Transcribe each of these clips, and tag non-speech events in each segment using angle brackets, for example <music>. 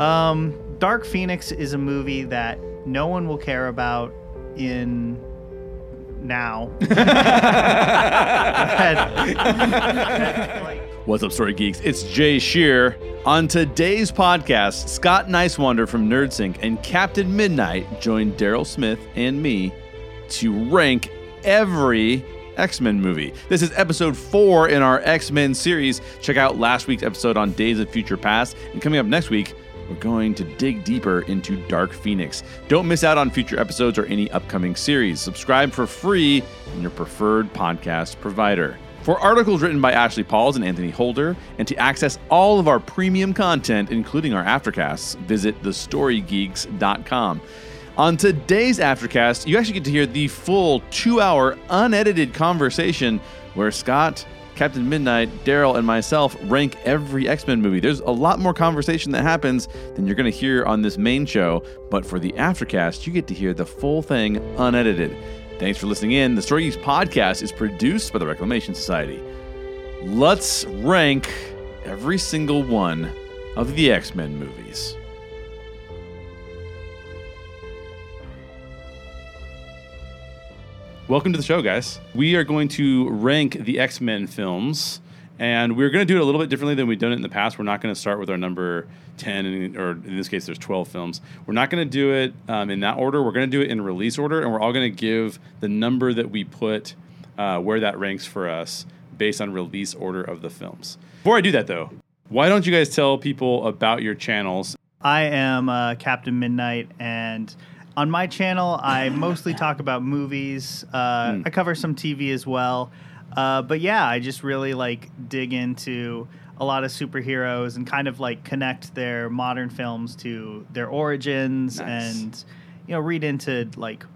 Um, Dark Phoenix is a movie that no one will care about in now. <laughs> <laughs> What's up, Story Geeks? It's Jay Shear. On today's podcast, Scott Niswander from NerdSync and Captain Midnight join Daryl Smith and me to rank every X Men movie. This is episode four in our X Men series. Check out last week's episode on Days of Future Past. And coming up next week, we're going to dig deeper into Dark Phoenix. Don't miss out on future episodes or any upcoming series. Subscribe for free in your preferred podcast provider. For articles written by Ashley Pauls and Anthony Holder, and to access all of our premium content, including our aftercasts, visit thestorygeeks.com. On today's aftercast, you actually get to hear the full two hour unedited conversation where Scott, Captain Midnight, Daryl, and myself rank every X Men movie. There's a lot more conversation that happens than you're going to hear on this main show, but for the aftercast, you get to hear the full thing unedited. Thanks for listening in. The Story Geeks podcast is produced by the Reclamation Society. Let's rank every single one of the X Men movies. Welcome to the show, guys. We are going to rank the X Men films, and we're going to do it a little bit differently than we've done it in the past. We're not going to start with our number 10, and- or in this case, there's 12 films. We're not going to do it um, in that order. We're going to do it in release order, and we're all going to give the number that we put uh, where that ranks for us based on release order of the films. Before I do that, though, why don't you guys tell people about your channels? I am uh, Captain Midnight, and on my channel, I mostly talk about movies. Uh, Hmm. I cover some TV as well, uh, but yeah, I just really like dig into a lot of superheroes and kind of like connect their modern films to their origins, Nice. and you know, read into like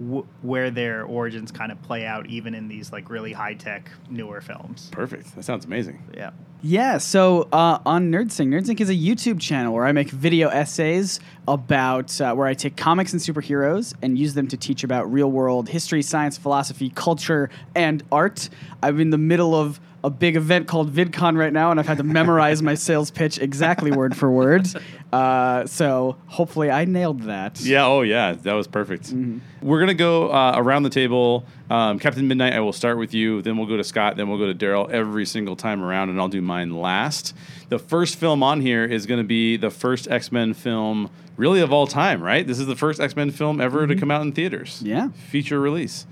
w- where their origins kind of play out, even in these like really high tech newer films. Perfect. That sounds amazing. Yeah. Yeah, so uh, on NerdSync, NerdSync is a YouTube channel where I make video essays about uh, where I take comics and superheroes and use them to teach about real world history, science, philosophy, culture, and art. I'm in the middle of a big event called VidCon right now, and I've had to memorize my sales pitch exactly word for word. <laughs> Uh, so hopefully I nailed that. Yeah. Oh, yeah. That was perfect. We're gonna go uh, around the table. Um, Captain Midnight. I will start with you. Then we'll go to Scott. Then we'll go to Daryl every single time around, and I'll do mine last. The first film on here is going to be the first X Men film, really of all time. Right. This is the first X Men film ever to come out in theaters. Yeah. Feature release.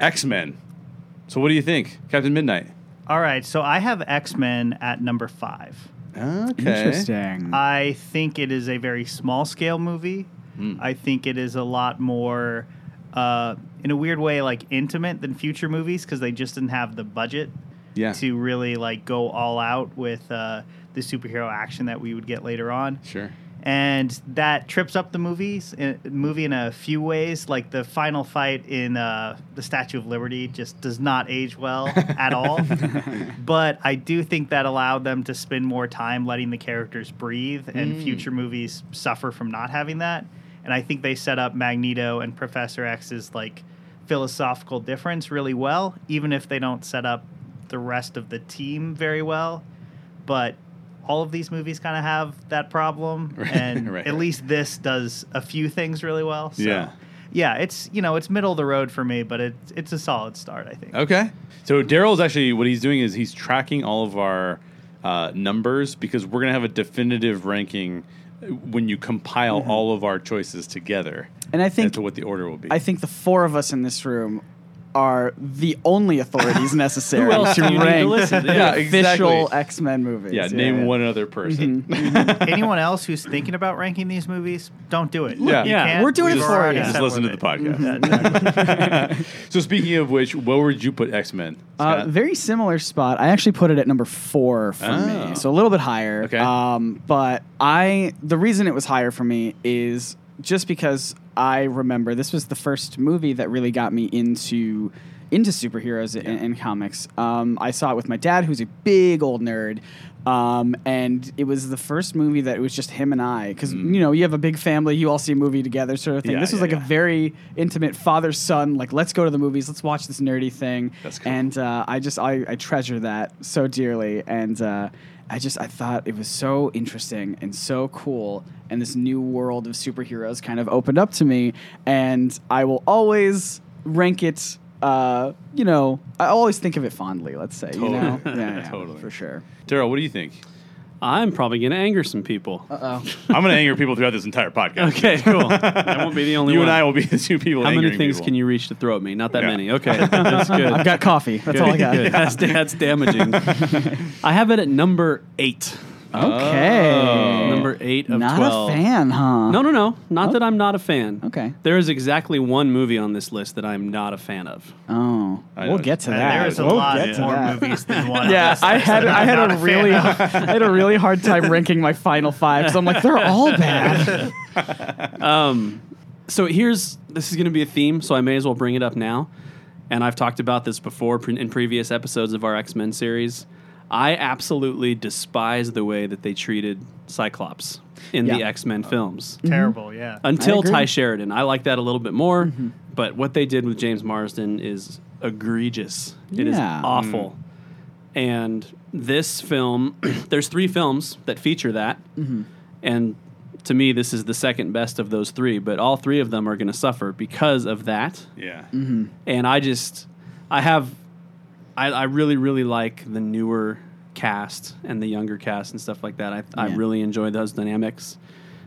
X Men. So what do you think, Captain Midnight? All right, so I have X Men at number five. Okay. Interesting. I think it is a very small scale movie. Hmm. I think it is a lot more, uh, in a weird way, like intimate than future movies because they just didn't have the budget Yeah. to really like go all out with uh, the superhero action that we would get later on. Sure. And that trips up the movies in, movie in a few ways. Like the final fight in uh, the Statue of Liberty just does not age well <laughs> at all. <laughs> but I do think that allowed them to spend more time letting the characters breathe, and future movies suffer from not having that. And I think they set up Magneto and Professor X's like philosophical difference really well, even if they don't set up the rest of the team very well. But all of these movies kind of have that problem, <laughs> Right, and right, at least this does a few things really well. So, Yeah. yeah, it's you know it's middle of the road for me, but it's it's a solid start, I think. Okay. So Daryl's actually what he's doing is he's tracking all of our uh, numbers because we're gonna have a definitive ranking when you compile all of our choices together. And I as think to what the order will be. I think the four of us in this room are the only authorities <laughs> necessary Who else to do you need to rank listen to? Yeah, official exactly. X Men movies. yeah, name one other person. <laughs> <laughs> Anyone else who's thinking about ranking these movies, don't do it. Yeah. You Yeah, can't. we're doing it We've for already you. Just set listen to the with it. podcast. so speaking of which, where would you put X Men? Uh, very similar spot. I actually put it at number four for Oh. me, so a little bit higher. Okay. Um, but I, the reason it was higher for me is just because I remember this was the first movie that really got me into into superheroes and in comics. Um, I saw it with my dad, who's a big old nerd. Um, and it was the first movie that it was just him and I, because you know you have a big family, you all see a movie together, sort of thing. Mm. Yeah, this was yeah, like yeah. a very intimate father son, like let's go to the movies, let's watch this nerdy thing. That's cool. And uh, I just I, I treasure that so dearly, and uh, I just I thought it was so interesting and so cool, and this new world of superheroes kind of opened up to me, and I will always rank it. Uh, you know, I always think of it fondly. Let's say, you know, yeah, yeah, <laughs> Totally. for sure. Daryl, what do you think? I'm probably going to anger some people. Uh oh. <laughs> I'm going to anger people throughout this entire podcast. Okay, cool. <laughs> I won't be the only one. you one. and I will be <laughs> the two people. How many things people. can you reach to throw at me? Not that Yeah. many. Okay, that's good. I've got coffee. That's all I got. Good. That's, that's damaging. I have it at number eight. Okay. Oh. Number eight of Not 12. a fan, huh? No, no, no. Not Oh. that I'm not a fan. Okay. There is exactly one movie on this list that I'm not a fan of. Oh, I we'll know. get to that. there's a We'll lot get to more that. movies than one. <laughs> on Yeah, this I list had that I I'm had not a fan really of. I had a really hard time <laughs> ranking my final five because I'm like they're all <laughs> bad. Um, so here's this is going to be a theme, so I may as well bring it up now. And I've talked about this before pre- in previous episodes of our X Men series. I absolutely despise the way that they treated Cyclops in the X Men uh, films. Mm-hmm. Terrible, yeah. Until. Tye Sheridan, I like that a little bit more. Mm-hmm. But what they did with James Marsden is egregious. It is Yeah. awful. Mm. And this film, <clears throat> there's three films that feature that, mm-hmm. and to me, this is the second best of those three. But all three of them are going to suffer because of that. Yeah. And I just, I have, I, I really, really like the newer cast and the younger cast and stuff like that. I, I really enjoy those dynamics.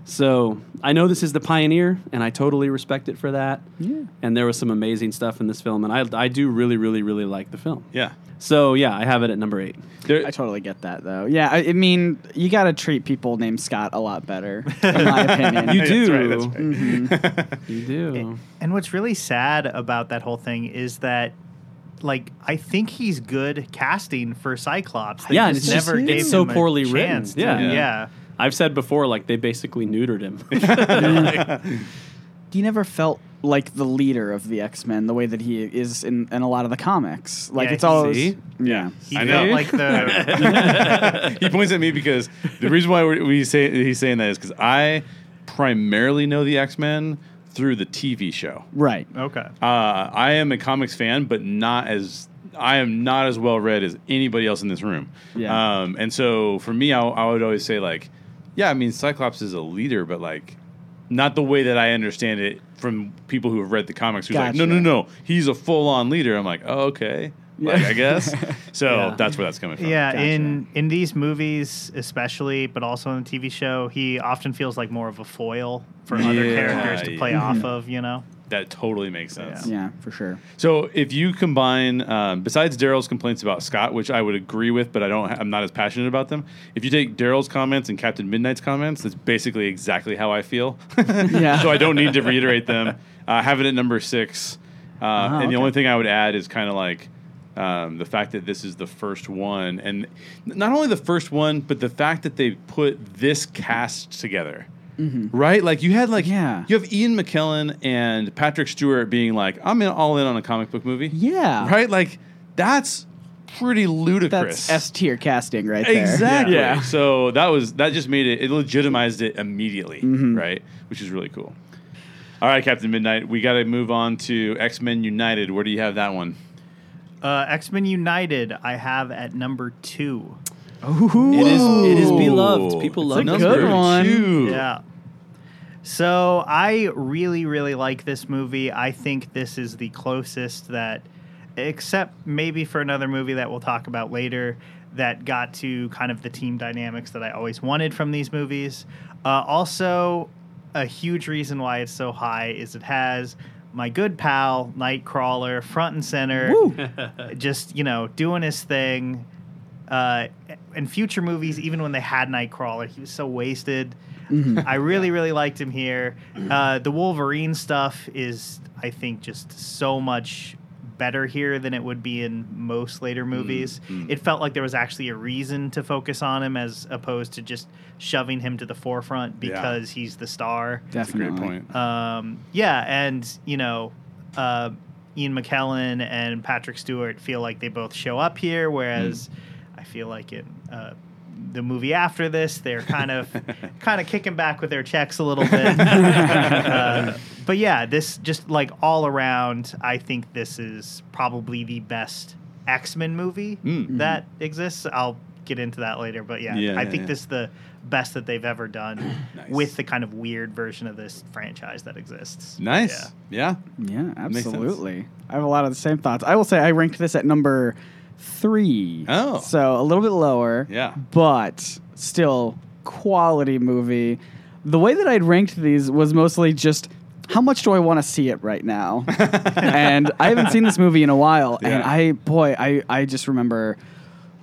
So I know this is the pioneer, and I totally respect it for that. Yeah. And there was some amazing stuff in this film, and I, I do really, really, really like the film. Yeah. So yeah, I have it at number eight. There, I totally get that though. Yeah, I, I mean you got to treat people named Scott a lot better, in my <laughs> opinion. You <laughs> That's do. right, that's right. Mm-hmm. <laughs> You do. And what's really sad about that whole thing is that, like, I think he's good casting for Cyclops. They Yeah, just it's just- never it's gave so him a poorly written. to- Yeah. Yeah. yeah. I've said before, like they basically neutered him. <laughs> <laughs> He never felt like the leader of the X Men the way that he is in, in a lot of the comics. Like Yeah, it's always see? yeah. He I know. like the <laughs> he points at me because the reason why we we say he's saying that is because I primarily know the X Men through the TV show. Right. okay. Uh, I am a comics fan, but not as I am not as well read as anybody else in this room. Yeah. Um, and so for me, I, I would always say like, yeah, I mean, Cyclops is a leader, but like, not the way that I understand it from people who have read the comics. Who's like, no, no, no, he's a full on leader. I'm like, oh, okay, like I guess. <laughs> So Yeah. that's where that's coming from. Yeah, Gotcha. in in these movies especially, but also in the TV show, he often feels like more of a foil for other characters to play yeah. off of. You know. that totally makes sense. Yeah, for sure. So if you combine, um, besides Daryl's complaints about Scott, which I would agree with, but I don't, I'm not as passionate about them. If you take Daryl's comments and Captain Midnight's comments, that's basically exactly how I feel. <laughs> Yeah. so I don't need to reiterate them. Uh, have it at number six, uh, Uh-huh, and the okay. only thing I would add is kind of like. Um, the fact that this is the first one, and not only the first one, but the fact that they put this cast together, right? Like you had like Mm-hmm. Yeah. you have Ian McKellen and Patrick Stewart being like, I'm in, all in on a comic book movie. Yeah. Right? Like, that's pretty ludicrous. That's S tier casting right there. Exactly. Yeah. So that was that just made it it legitimized it immediately, Mm-hmm. right? Which is really cool. All right, Captain Midnight, we got to move on to X Men United. Where do you have that one? Uh, X Men United, I have at number two. It is. It is beloved. People It's love a good one. Two. Yeah. So I really, really like this movie. I think this is the closest that, except maybe for another movie that we'll talk about later, that got to kind of the team dynamics that I always wanted from these movies. Uh, also, a huge reason why it's so high is it has my good pal Nightcrawler front and center, <laughs> just you know doing his thing. Uh, in future movies, even when they had Nightcrawler, he was so wasted. I really, really liked him here. Uh, the Wolverine stuff is, I think, just so much better here than it would be in most later movies. It felt like there was actually a reason to focus on him as opposed to just shoving him to the forefront Yeah. because he's the star. That's a great Definitely. point. Um, yeah, and you know, uh, Ian McKellen and Patrick Stewart feel like they both show up here, whereas I feel like in uh, the movie after this, they're kind of <laughs> kind of kicking back with their checks a little bit. <laughs> uh, but yeah, this just like all around, I think this is probably the best X Men movie Mm. that exists. I'll get into that later. But yeah, Yeah, I yeah, think yeah. this is the best that they've ever done <clears throat> Nice. with the kind of weird version of this franchise that exists. Nice. Yeah. Yeah, makes sense. absolutely. I have a lot of the same thoughts. I will say I ranked this at number three. Oh. So a little bit lower. Yeah. But still quality movie. The way that I'd ranked these was mostly just how much do I want to see it right now? <laughs> and I haven't seen this movie in a while. And I, boy, I, I just remember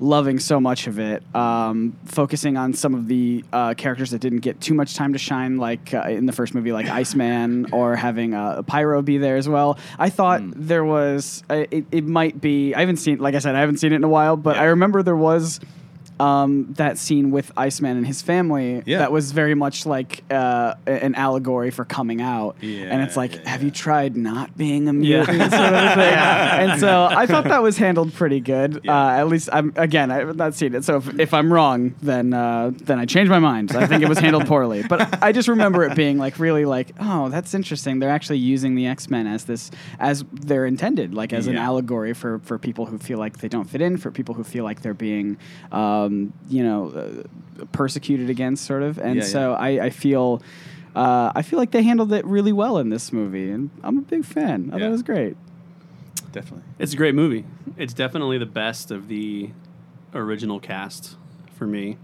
loving so much of it. Um, focusing on some of the uh, characters that didn't get too much time to shine, like uh, in the first movie, like <laughs> Iceman, or having uh, Pyro be there as well. I thought Hmm. there was uh, it, it might be. I haven't seen, like I said, I haven't seen it in a while, but Yeah. I remember there was. Um, that scene with Iceman and his family Yeah. that was very much like uh, an allegory for coming out, Yeah, and it's like, yeah, have yeah. you tried not being a Yeah. mutant? sort of thing. And so I thought that was handled pretty good. Yeah. Uh, at least I'm again I have not seen it, so if, if I'm wrong, then uh, then I change my mind. I think it was handled poorly, but I just remember it being like really like, oh, that's interesting. They're actually using the X Men as this as they're intended, like as an allegory for for people who feel like they don't fit in, for people who feel like they're being, um, you know, uh, persecuted against, sort of. And Yeah, so I, I feel. Uh, I feel like they handled it really well in this movie, and I'm a big fan. I thought it was great. Definitely. It's a great movie. It's definitely the best of the original cast for me.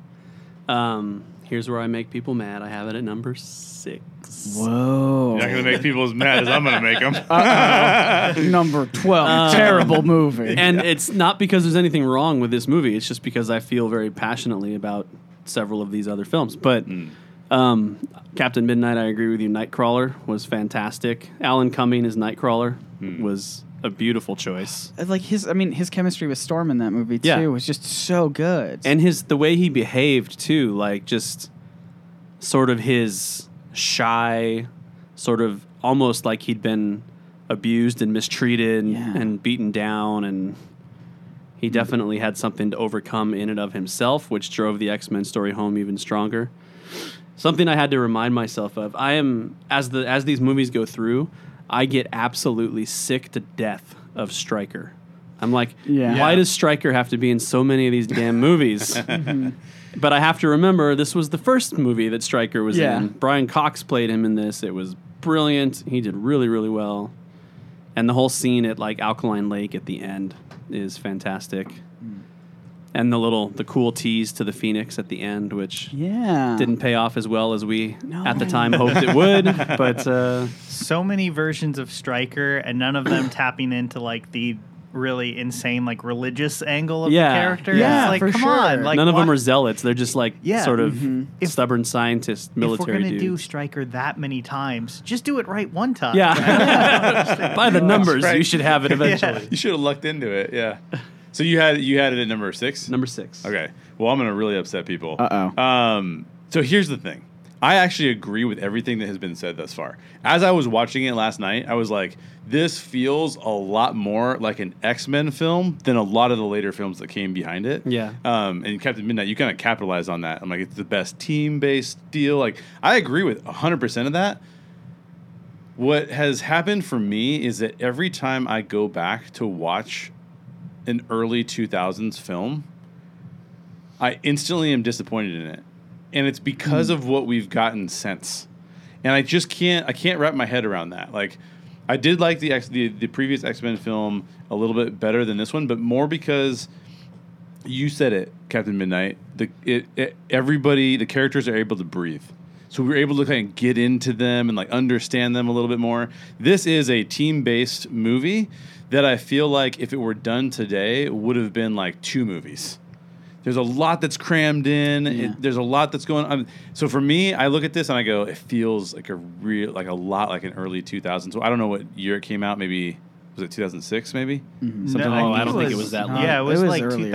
Um, here's where I make people mad. I have it at number six. Whoa. You're not going to make people as mad as I'm going to make them. <laughs> Number 12. Um, Terrible movie. And it's not because there's anything wrong with this movie. It's just because I feel very passionately about several of these other films. But um, Captain Midnight, I agree with you. Nightcrawler was fantastic. Alan Cumming as Nightcrawler was a beautiful choice. Uh, like his I mean his chemistry with Storm in that movie too Yeah. was just so good. and his the way he behaved too like just sort of his shy sort of almost like he'd been abused and mistreated Yeah. and beaten down and he definitely had something to overcome in and of himself which drove the x-men story home even stronger something i had to remind myself of i am as the as these movies go through i get absolutely sick to death of stryker i'm like Yeah. why Yeah. does Stryker have to be in so many of these damn movies? <laughs> Mm-hmm. but I have to remember this was the first movie that Stryker was Yeah. in. Brian Cox played him in this. It was brilliant. He did really, really well. And the whole scene at like Alkaline Lake at the end is fantastic. And the little the cool tease to the Phoenix at the end, which yeah. didn't pay off as well as we No. at the time hoped it would. <laughs> But uh, So many versions of Stryker, and none of them <clears throat> tapping into like the really insane like religious angle of Yeah. the character. Yeah, it's like for come sure. on, like none of them are zealots. They're just like Yeah. sort of If- stubborn scientists, If we're gonna do dudes. Stryker that many times, just do it right one time. Yeah. <laughs> By the numbers, right. you should have it <laughs> eventually. you should have lucked into it. Yeah. So you had you had it at number six. Number six. Okay. Well, I'm going to really upset people. Uh-oh. Um, so here's the thing. I actually agree with everything that has been said thus far. As I was watching it last night, I was like, this feels a lot more like an X Men film than a lot of the later films that came behind it. Yeah. Um, and Captain Midnight, you kind of capitalize on that. I'm like, it's the best team based deal. Like, I agree with 100% of that. What has happened for me is that every time I go back to watch an early 2000s film, I instantly am disappointed in it. And it's because hmm. of what we've gotten since. And I just can't I can't wrap my head around that. Like I did like the X, the, the previous X-Men film a little bit better than this one, but more because you said it, Captain Midnight. The it, it everybody the characters are able to breathe. So we were able to kind of get into them and like understand them a little bit more. This is a team-based movie that I feel like if it were done today would have been like two movies. There's a lot that's crammed in. Yeah. It, there's a lot that's going on. So for me, I look at this and I go, it feels like a real, like a lot like an early 2000s. So I don't know what year it came out. Maybe was it 2006? Maybe mm-hmm. something No, like Oh. I don't think it was that long. Yeah, it was, It was like earlier.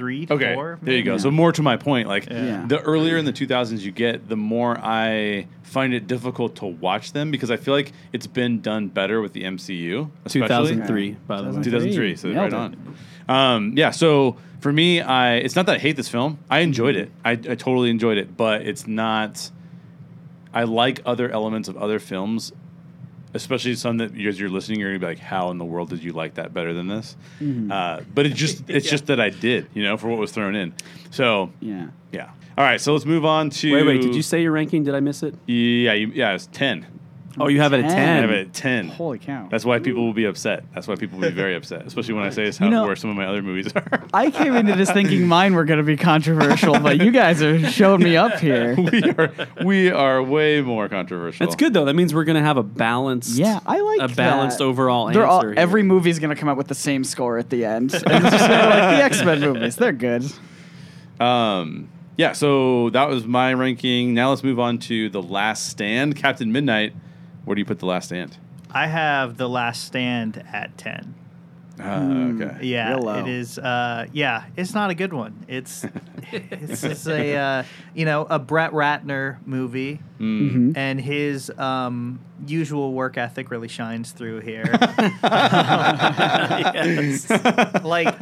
2003, Okay, four. there you go. Yeah. So more to my point, like Yeah. the earlier in the 2000s you get, the more I find it difficult to watch them because I feel like it's been done better with the MCU. Especially. 2003, by the way. 2003, so Nailed right it. on. Um, yeah, so for me, I it's not that I hate this film. I enjoyed it. I, I totally enjoyed it, but it's not. I like other elements of other films especially some that you guys you're listening, you're gonna be like, "How in the world did you like that better than this?" Uh, but it just it's Yeah. just that I did, you know, for what was thrown in. So Yeah. yeah. All right, so let's move on to. Wait, wait. Did you say your ranking? Did I miss it? Yeah, you, yeah, it's ten. Oh, you have it at 10. I have it at ten. Holy cow. That's why people will be upset. That's why people will be very upset, especially when I say it's how know- where some of my other movies are. I came into this thinking mine were going to be controversial, but you guys are showing me up here. <laughs> we are we are way more controversial. That's good though. That means we're gonna have a balanced. Yeah, I like a balanced that. overall They're all, answer. here. every movie's going to come out with the same score at the end. And <laughs> it's just gonna like the <laughs> X Men movies. They're good. Um, yeah, so that was my ranking. Now let's move on to the Last Stand, Captain Midnight. Where do you put the Last Stand? I have The Last Stand at 10. Uh, Hmm. okay. Yeah, Real low. it is. Uh, yeah, it's not a good one. It's <laughs> it's just a uh, you know a Brett Ratner movie, Mm. Mhm. and his um, usual work ethic really shines through here. <laughs> like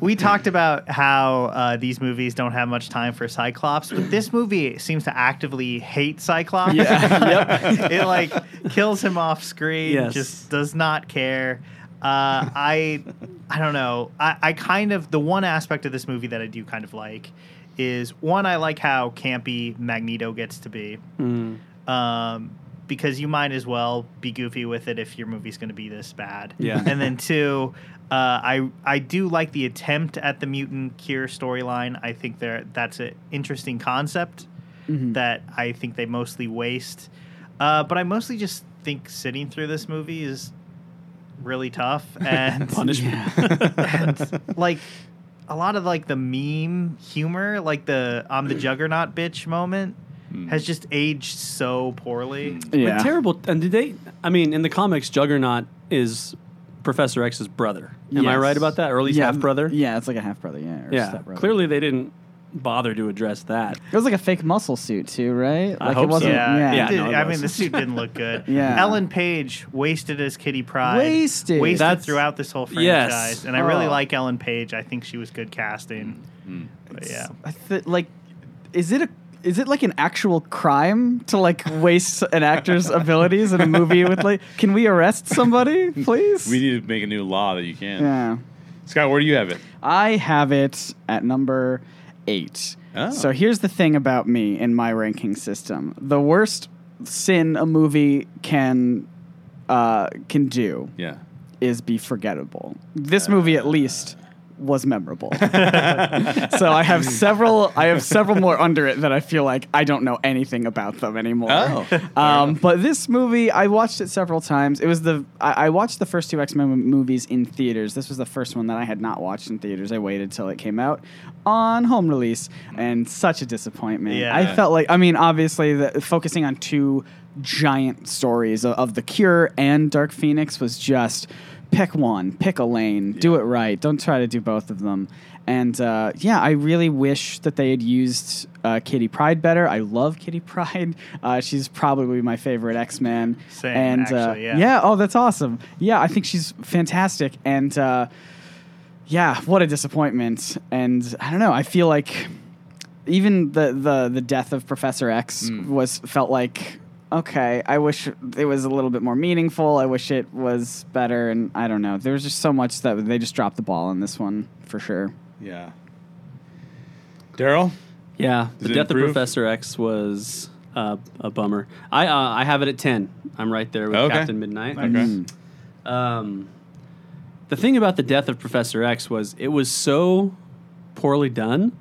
we talked about how uh, these movies don't have much time for Cyclops, but this movie seems to actively hate Cyclops. Yeah. <laughs> it like kills him off screen. Yes. Just does not care. Uh, I I don't know. I, I kind of the one aspect of this movie that I do kind of like is one I like how campy Magneto gets to be. Mm. Um, because you might as well be goofy with it if your movie's going to be this bad. Yeah. And then two, uh, I I do like the attempt at the mutant cure storyline. I think there that's an interesting concept Mhm. that I think they mostly waste. Uh, but I mostly just think sitting through this movie is really tough <laughs> and Punishment. <laughs> and <laughs> like a lot of like the meme humor, like the I'm the juggernaut bitch moment, Hmm. has just aged so poorly. Yeah. But terrible. And did they? I mean, in the comics, Juggernaut is Professor X's brother. Am I Yes. right about that, or at least yeah, half brother? Yeah, it's like a half brother. Yeah. Or Yeah. stepbrother. Clearly, they didn't bother to address that. It was like a fake muscle suit too, right? I Like hope it so. wasn't. Yeah, Yeah. Yeah, did- no, I mean the <laughs> suit didn't look good. <laughs> Yeah. Ellen Page wasted as Kitty Pryde. Wasted. wasted That's- throughout this whole franchise, Yes. and I really Oh. like Ellen Page. I think she was good casting. Mm. But yeah, I th- like, is it a is it like an actual crime to like waste an actor's <laughs> abilities in a movie with like? Can we arrest somebody, please? We need to make a new law that you can. yeah. Scott, where do you have it? I have it at number eight. Oh. So here's the thing about me in my ranking system: the worst sin a movie can uh, can do Yeah. is be forgettable. This movie, at least, was memorable. <laughs> so I have several. I have several more under it that I feel like I don't know anything about them anymore. Oh. Um, but this movie, I watched it several times. It was the I, I watched the first two X Men movies in theaters. This was the first one that I had not watched in theaters. I waited till it came out on home release, and such a disappointment. Yeah. I felt like I mean, obviously, the, focusing on two giant stories of, of the Cure and Dark Phoenix was just pick one, pick a lane, do it right. Don't try to do both of them. And uh, yeah, I really wish that they had used uh, Kitty Pryde better. I love Kitty <laughs> Pryde. Uh, she's probably my favorite X. Same, and actually, uh, yeah. oh, that's awesome. Yeah, I think she's fantastic. And uh, yeah, what a disappointment. And I don't know. I feel like even the the the death of Professor X Mm. was felt like okay. I wish it was a little bit more meaningful. I wish it was better. And I don't know. There was just so much that they just dropped the ball on this one for sure. Yeah. Daryl? Yeah, Does the death improve? of Professor X was uh, a bummer. I uh, I have it at ten. I'm right there with Okay. Captain Midnight. Okay. Mm. Um, the thing about the death of Professor X was it was so poorly done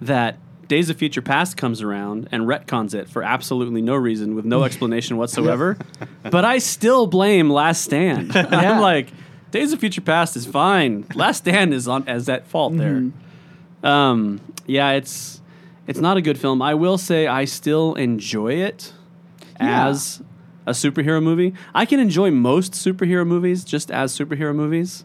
that Days of Future Past comes around and retcons it for absolutely no reason with no <laughs> explanation whatsoever. but I still blame Last Stand. <laughs> I'm like, Days of Future Past is fine. Last Stand is on as at fault there. Um, yeah, it's it's not a good film. I will say I still enjoy it Yeah. as a superhero movie. I can enjoy most superhero movies just as superhero movies.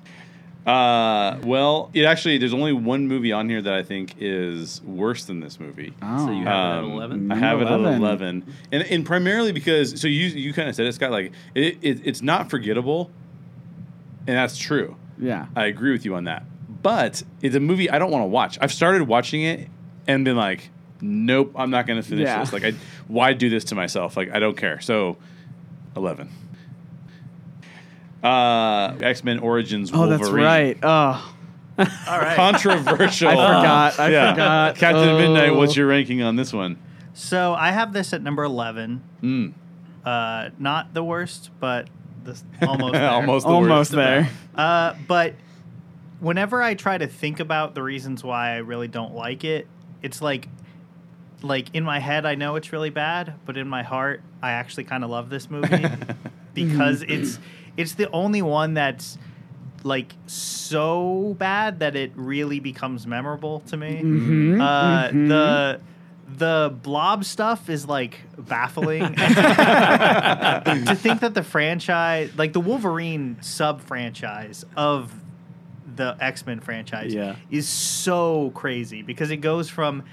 Uh, well, it actually, there's only one movie on here that I think is worse than this movie. Oh. So you have it at Um, 11? I have it at 11. 11. And, and primarily because, so you you kind of said it, Scott, like, it, it, it's not forgettable. And that's true. Yeah. I agree with you on that. But it's a movie I don't want to watch. I've started watching it and been like, nope, I'm not going to finish Yeah. this. Like, I, why do this to myself? Like, I don't care. So, 11. Uh, X Men Origins. Oh, that's Wolverine. right. Oh, All right. Controversial. I forgot. I forgot. Captain Oh. Midnight. What's your ranking on this one? so I have this at number 11. Mm. Uh, not the worst, but this <laughs> almost there. Almost the almost worst. there. Uh, but whenever I try to think about the reasons why I really don't like it, it's like like in my head I know it's really bad, but in my heart I actually kind of love this movie <laughs> because it's it's the only one that's like so bad that it really becomes memorable to me. Mhm, Uh, mhm. The the blob stuff is like baffling. <laughs> to think that the franchise, like the Wolverine sub franchise of the X Men franchise, Yeah. is so crazy because it goes from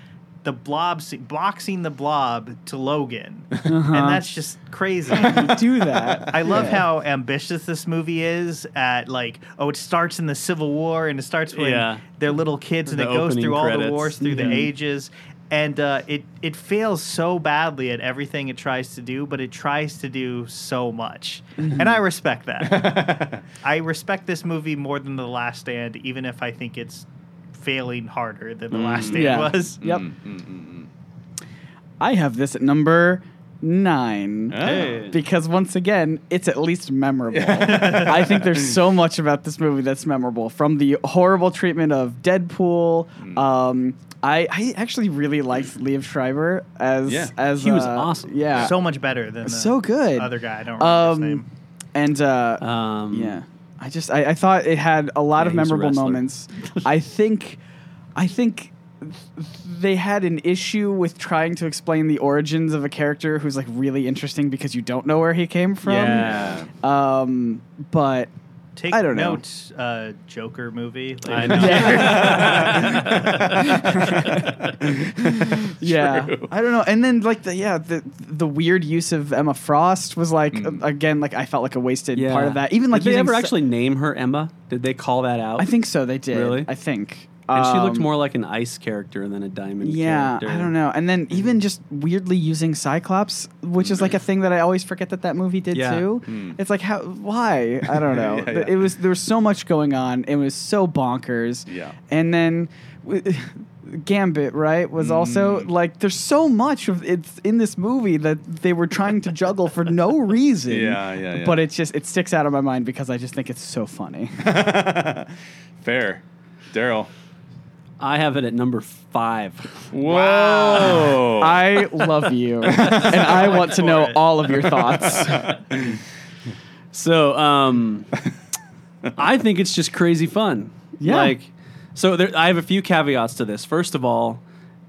the blob se- boxing the blob to Logan, and that's just crazy. Do that. I love Yeah. how ambitious this movie is at like oh it starts in the Civil War and it starts when Yeah. they're little kids and The it goes opening through all the wars through Mhm. the ages and uh, it it fails so badly at everything it tries to do but it tries to do so much and I respect that <laughs> I respect this movie more than The Last Stand even if I think it's failing harder than The Last day Yeah. was Yep. Mm, mm, mm, mm. I have this at number nine. Hey. Because once again, it's at least memorable. <laughs> I think there's so much about this movie that's memorable. From the horrible treatment of Deadpool. Mm. Um, I, I actually really liked Liev Schreiber as Yeah. as He was uh, awesome. Yeah, so much better than the so good. other guy I don't remember his Um, name and uh, Um, yeah, I just I, I thought it had a lot Yeah, of he was a memorable moments. I think, I think they had an issue with trying to explain the origins of a character who's like really interesting because you don't know where he came from. Yeah. Um, but Take I don't know. note, uh, Joker movie. Like, I <laughs> know. <laughs> yeah, True. I don't know. And then like the yeah the the weird use of Emma Frost was like Mm. again like I felt like a wasted Yeah. part of that. Even like did they using ever s- actually name her Emma? Did they call that out? I think so. They did. Really? I think. And she looked Um, more like an ice character than a diamond Yeah, character. I don't know. And then even just weirdly using Cyclops, which is like a thing that I always forget that that movie did Yeah. too. Hmm. It's like how why I don't <laughs> know. Yeah, yeah. It was there was so much going on. It was so bonkers. Yeah. And then. w- <laughs> Gambit, right, was also Mm. like there's so much of it's in this movie that they were trying to juggle for no <laughs> reason. Yeah, yeah, yeah. But it's just it sticks out of my mind because I just think it's so funny. Fair. Daryl. I have it at number five. Whoa. I love you, <laughs> and I want to know it. all of your thoughts. <laughs> So, um, I think it's just crazy fun. Yeah. Like, so there, I have a few caveats to this. First of all,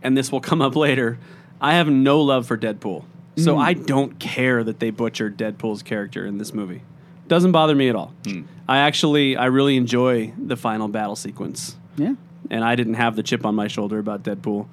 and this will come up later, I have no love for Deadpool. So Mm. I don't care that they butchered Deadpool's character in this movie. Doesn't bother me at all. I actually, I really enjoy the final battle sequence. Yeah. And I didn't have the chip on my shoulder about Deadpool.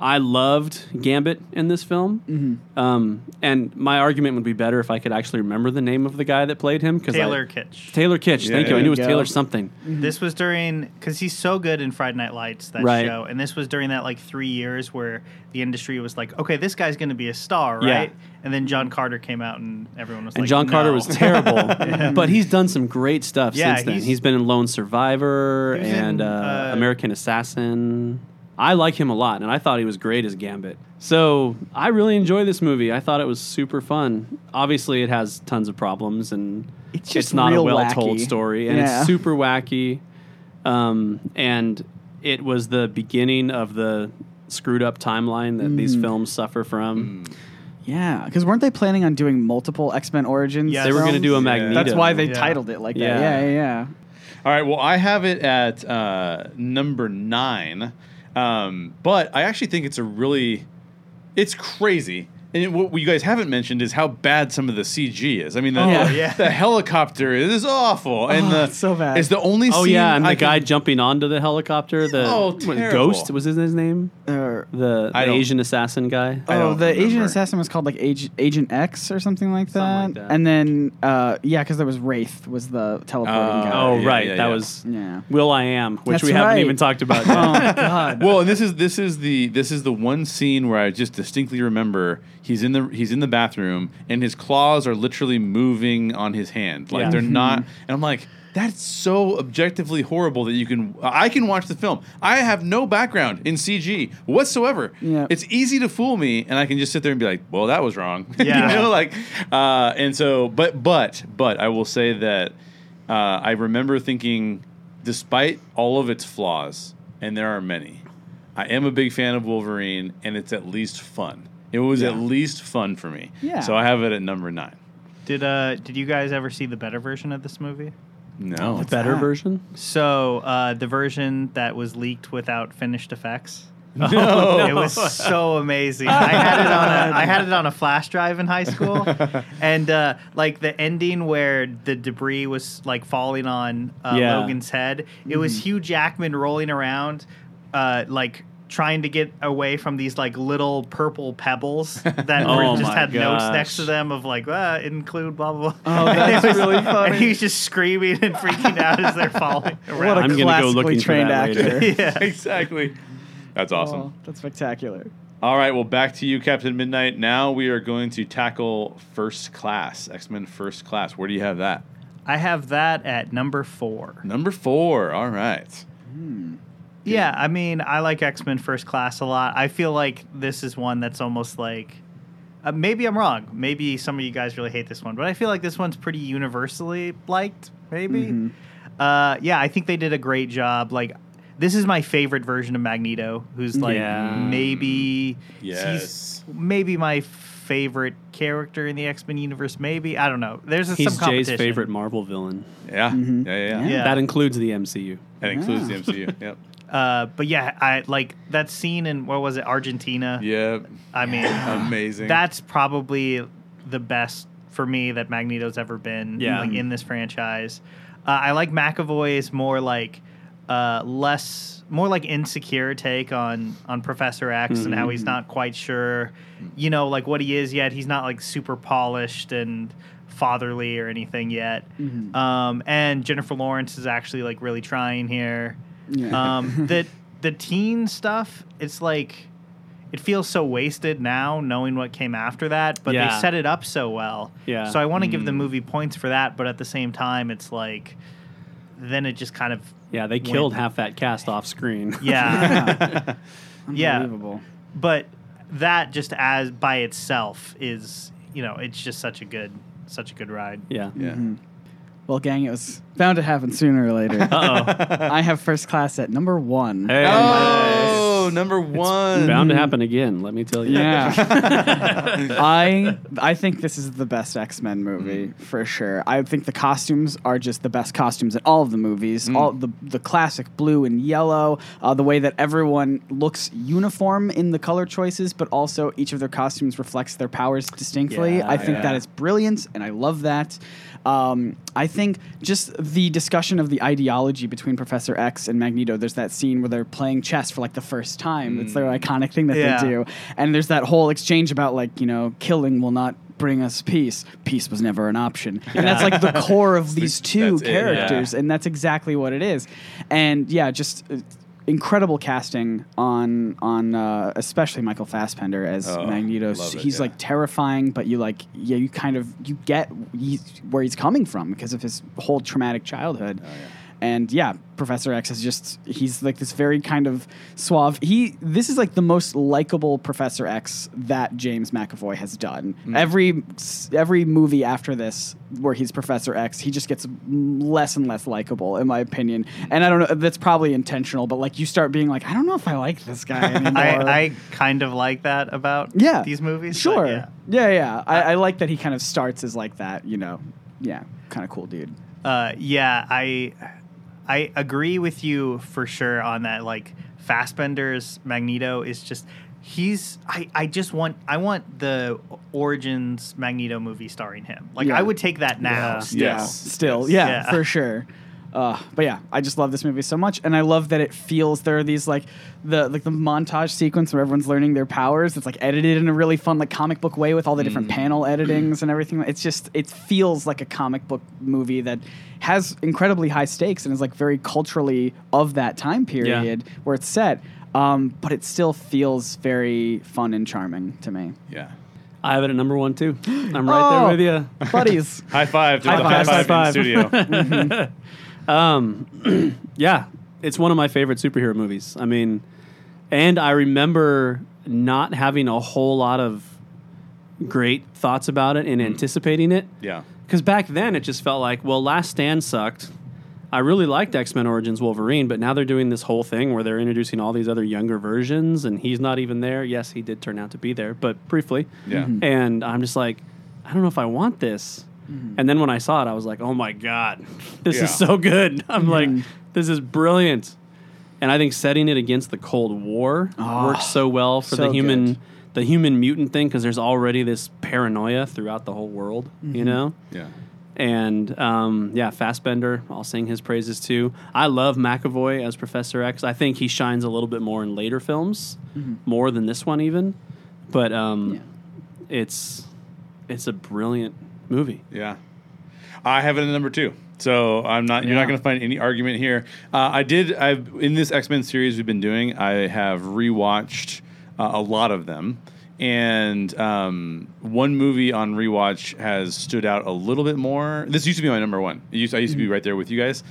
I loved Gambit in this film, Mm-hmm. um, and my argument would be better if I could actually remember the name of the guy that played him. 'cause I- Taylor Kitsch. Taylor Kitsch. Yeah, thank you. I knew it was go. Taylor something. This was during because he's so good in Friday Night Lights that Right. show, and this was during that like three years where the industry was like, okay, this guy's going to be a star, Yeah. right? And then John Carter came out, and everyone was And like, John Carter was terrible, <laughs> but he's done some great stuff Yeah, since then. he's- he's been in Lone Survivor and in, uh, uh, American Assassin. I like him a lot, and I thought he was great as Gambit. So I really enjoy this movie. I thought it was super fun. Obviously, it has tons of problems, and It's just not a well-told wacky. story, and Yeah. it's super wacky. Um, and it was the beginning of the screwed up timeline that Mm. these films suffer from. Yeah, because weren't they planning on doing multiple X Men Origins? Yeah, They were going to do a films? Magneto. That's why they Yeah. titled it like Yeah. that. Yeah, yeah, yeah. All right. Well, I have it at uh, number nine, um, but I actually think it's a really, it's crazy. And what you guys haven't mentioned is how bad some of the CG is. I mean, the, Oh, the, yeah. the helicopter is awful, and Oh, the it's so bad. It's the only. Oh scene yeah, and the I guy can- jumping onto the helicopter, the Oh, what, terrible. Ghost was his, his name, Or- the, the Asian assassin guy. Oh, don't the Asian assassin was called like Ag- Agent X or something like that. Something like that. And then, uh, yeah, because there was Wraith was the teleporting Oh, guy. Oh yeah, right, yeah, that yeah. was yeah. will.i.am, which That's we haven't right. even talked about. <laughs> Oh god. Well, and this is this is the this is the one scene where I just distinctly remember he's in the he's in the bathroom and his claws are literally moving on his hand. Like Yeah. they're not and I'm like that's so objectively horrible that you can I can watch the film. I have no background in CG whatsoever. Yeah. It's easy to fool me and I can just sit there and be like, "Well, that was wrong." <laughs> Yeah. you know like uh and so but but but I will say that uh, I remember thinking despite all of its flaws and there are many I am a big fan of Wolverine, and it's at least fun. It was at least fun for me. Yeah. So I have it at number nine. Did uh did you guys ever see the better version of this movie? No. The better that? version? So uh, the version that was leaked without finished effects. <laughs> No. <laughs> It was so amazing. I had it on a <laughs> I had it on a flash drive in high school, and uh, like the ending where the debris was like falling on uh, Yeah. Logan's head. It was Hugh Jackman rolling around, uh, like trying to get away from these like little purple pebbles <laughs> that Oh were, just my had notes next to them of like ah, include blah blah blah. Oh, that's And <laughs> it was- really funny. And he's just screaming and freaking out as they're falling What a around. I'm gonna go classically looking trained actor. <laughs> yeah. exactly. That's awesome. Oh, that's spectacular. All right. Well, back to you, Captain Midnight. Now we are going to tackle First Class, X Men First Class. Where do you have that? I have that at number four. Number four. All right. Yeah, I mean, I like X Men First Class a lot. I feel like this is one that's almost like. Uh, maybe I'm wrong. Maybe some of you guys really hate this one, but I feel like this one's pretty universally liked. Maybe. Mm-hmm. Uh, yeah, I think they did a great job. Like, this is my favorite version of Magneto, who's like Yeah. maybe Yes. he's maybe my favorite character in the X Men universe. Maybe I don't know. There's a, He's some Jay's favorite Marvel villain. Yeah. Mhm. Yeah, yeah. Yeah. Yeah. Yeah. That includes the MCU. That includes Yeah. the MCU. Yep. Uh, but yeah, I like that scene in what was it, Argentina? Yeah. I mean, <sighs> Amazing. that's probably the best for me that Magneto's ever been. Yeah. like in this franchise. Uh, I like McAvoy's more like uh, less, more like insecure take on on Professor X and how he's not quite sure, you know, like what he is yet. He's not like super polished and fatherly or anything yet. Um, and Jennifer Lawrence is actually like really trying here. Yeah. Um, <laughs> the the teen stuff, it's like it feels so wasted now, knowing what came after that. But Yeah. they set it up so well. Yeah. So I want to give the movie points for that, but at the same time, it's like then it just kind of Yeah, they killed Went- half that cast off screen. <laughs> yeah. <laughs> Yeah. Unbelievable. but that just as by itself is you know it's just such a good such a good ride. yeah. yeah. Well, gang, it was bound to happen sooner or later. <laughs> Uh oh. I have first class at number one. oh. Hey. Oh, number one. Bound to happen again, let me tell you. Yeah. <laughs> I I think this is the best X Men movie for sure. I think the costumes are just the best costumes in all of the movies. All the the classic blue and yellow, uh, the way that everyone looks uniform in the color choices, but also each of their costumes reflects their powers distinctly. Yeah, I think yeah. that is brilliant, and I love that. Um, I think just the discussion of the ideology between Professor X and Magneto. There's that scene where they're playing chess for like the first time. It's their iconic thing that Yeah. they do. And there's that whole exchange about like, you know, killing will not bring us peace. Peace was never an option. And that's like the core of <laughs> these two that's it, yeah. characters. And that's exactly what it is. And yeah, just uh, incredible casting on on uh, especially Michael Fassbender as Oh, Magneto. it, he's yeah. like terrifying, but you like yeah, you kind of you get he's, where he's coming from because of his whole traumatic childhood. Oh, And yeah, Professor X is just he's like this very kind of suave. He this is like the most likable Professor X that James McAvoy has done. Mm. Every every movie after this where he's Professor X, he just gets less and less likable in my opinion. And I don't know that's probably intentional, but like you start being like I don't know if I like this guy <laughs> anymore. I, I kind of like that about yeah these movies. Sure. yeah. Yeah, yeah. I, I like that he kind of starts as like that. You know. Yeah, kind of cool dude. Uh, yeah, I I agree with you for sure on that. Like Fassbender's Magneto is just he's I, I just want I want the Origins Magneto movie starring him. Like Yeah. I would take that now. Yeah. still. Yes. Still, yeah, Yeah. for sure. Uh, but yeah, I just love this movie so much, and I love that it feels there are these like the like the montage sequence where everyone's learning their powers. It's like edited in a really fun like comic book way with all the different panel <clears throat> editings and everything. It's just it feels like a comic book movie that has incredibly high stakes and is like very culturally of that time period where it's set. Um, but it still feels very fun and charming to me. Yeah. I have it at number one too. <gasps> I'm right Oh. there with you. buddies. <laughs> High five to High the five, high five, high in five. studio. <laughs> Um, <clears throat> yeah, it's one of my favorite superhero movies. I mean, and I remember not having a whole lot of great thoughts about it and anticipating it. yeah. Because back then it just felt like, well, Last Stand sucked. I really liked X Men Origins Wolverine, but now they're doing this whole thing where they're introducing all these other younger versions, and he's not even there. Yes, he did turn out to be there, but briefly. Yeah. And I'm just like, I don't know if I want this. And then when I saw it, I was like, oh my God, this Yeah. is so good. <laughs> I'm like, this is brilliant. And I think setting it against the Cold War Oh, works so well for so the human good. the human mutant thing because there's already this paranoia throughout the whole world, you know? Yeah. And um, yeah, Fassbender, I'll sing his praises too. I love McAvoy as Professor X. I think he shines a little bit more in later films, more than this one even. But um, it's it's a brilliant movie. Yeah. I have it at number two. So I'm not. You're not going to find any argument here. Uh, I did. I've in this X Men series we've been doing. I have rewatched uh, a lot of them, and um, one movie on rewatch has stood out a little bit more. This used to be my number one. It used, I used to be right there with you guys.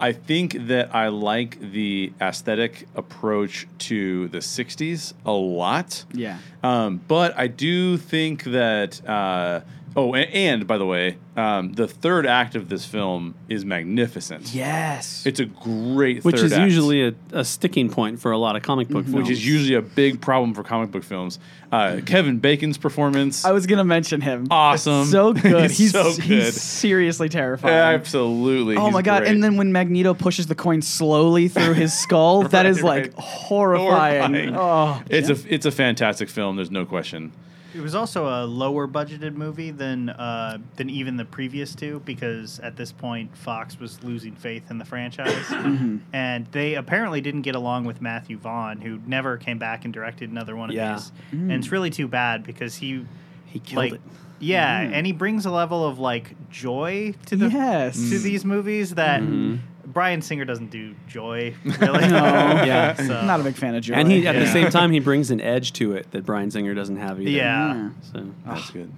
I think that I like the aesthetic approach to the '60s a lot. Yeah. Um, but I do think that. Uh, oh, and, and by the way, um, the third act of this film is magnificent. Yes. It's a great Which third is act, usually a, a sticking point for a lot of comic book films. which is usually a big problem for comic book films. Uh, Kevin Bacon's performance, I was gonna mention him. Awesome. So <laughs> good. He's He's so good. He's seriously terrifying. absolutely. Oh he's my god! great. And then when Magneto pushes the coin slowly through his <laughs> skull, that is Right, like right. horrifying. Horrifying. Oh, it's a it's a fantastic film. There's no question. It was also a lower budgeted movie than uh, than even the previous two because at this point Fox was losing faith in the franchise, <coughs> Mm-hmm. and they apparently didn't get along with Matthew Vaughn, who never came back and directed another one of Yeah. these. And it's really too bad because he he killed like it. yeah, and he brings a level of like joy to the Yes. to these movies that Mhm. Bryan Singer doesn't do joy <laughs> really. No. Yeah. so, not a big fan of Joy. And he at the same time he brings an edge to it that Bryan Singer doesn't have either. yeah. Yeah. So That's good.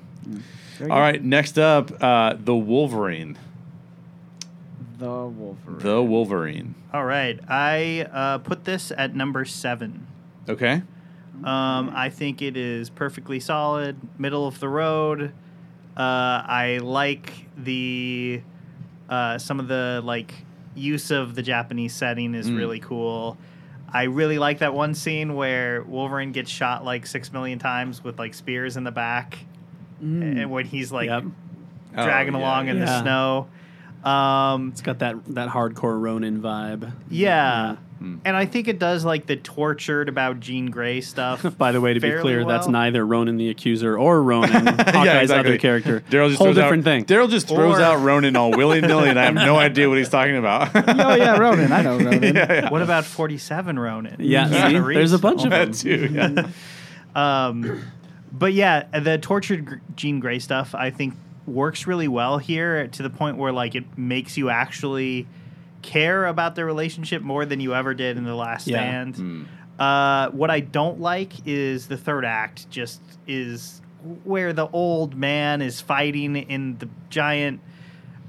Very All good. right, next up, uh, the Wolverine. The Wolverine. The Wolverine. All right, I uh, put this at number seven. Okay. Um, I think it is perfectly solid, middle of the road. Uh, I like the uh, some of the like use of the Japanese setting is Mm. really cool. I really like that one scene where Wolverine gets shot like six million times with like spears in the back, Mm. and when he's like Yep. dragging Oh, yeah, along in yeah. the snow. Um, It's got that that hardcore Ronin vibe. yeah. Mm. And I think it does like the tortured about Jean Grey stuff. <laughs> By the way, to be fairly clear, that's neither Ronan the Accuser or Ronin, <laughs> Hawkeye's exactly. other character. Daryl just Whole throws different out, thing. Daryl just throws Or- out Ronan all willy nilly, and I have no <laughs> idea what he's talking about. oh yeah, Ronan. I know Ronan. yeah, yeah. What about 47 Ronin? Yeah, Keanu see? There's a bunch of film. them. That too. Yeah. Um, but yeah, the tortured Gr- Jean Grey stuff I think works really well here to the point where like it makes you actually care about their relationship more than you ever did in the last Yeah. stand. Mm. Uh, what I don't like is the third act just is where the old man is fighting in the giant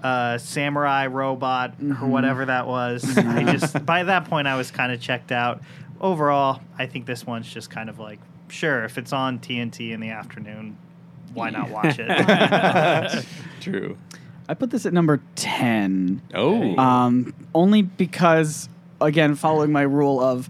uh, samurai robot or whatever that was. I just by that point I was kind of checked out. Overall, I think this one's just kind of like sure if it's on TNT in the afternoon, why not watch it? <laughs> True. I put this at number ten. Oh. Um, only because, again, following my rule of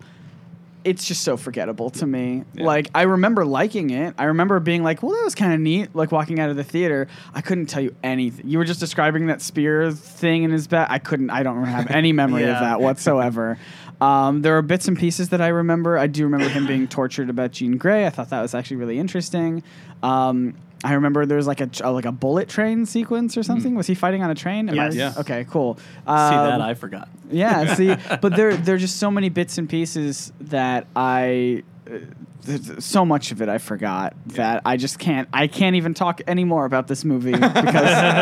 it's just so forgettable to me. Yeah. Like, I remember liking it. I remember being like, well, that was kind of neat, like walking out of the theater. I couldn't tell you anything. You were just describing that spear thing in his back. I couldn't, I don't have any <laughs> memory of that whatsoever. Um, there are bits and pieces that I remember. I do remember him being tortured about Jean Grey. I thought that was actually really interesting. Um, I remember there was like a tr- like a bullet train sequence or something. Was he fighting on a train? Am I- Yeah. Okay, cool. See Um, that? I forgot. yeah, see, <laughs> but there there are just so many bits and pieces that I uh, th- th- so much of it I forgot that I just can't I can't even talk anymore about this movie because <laughs>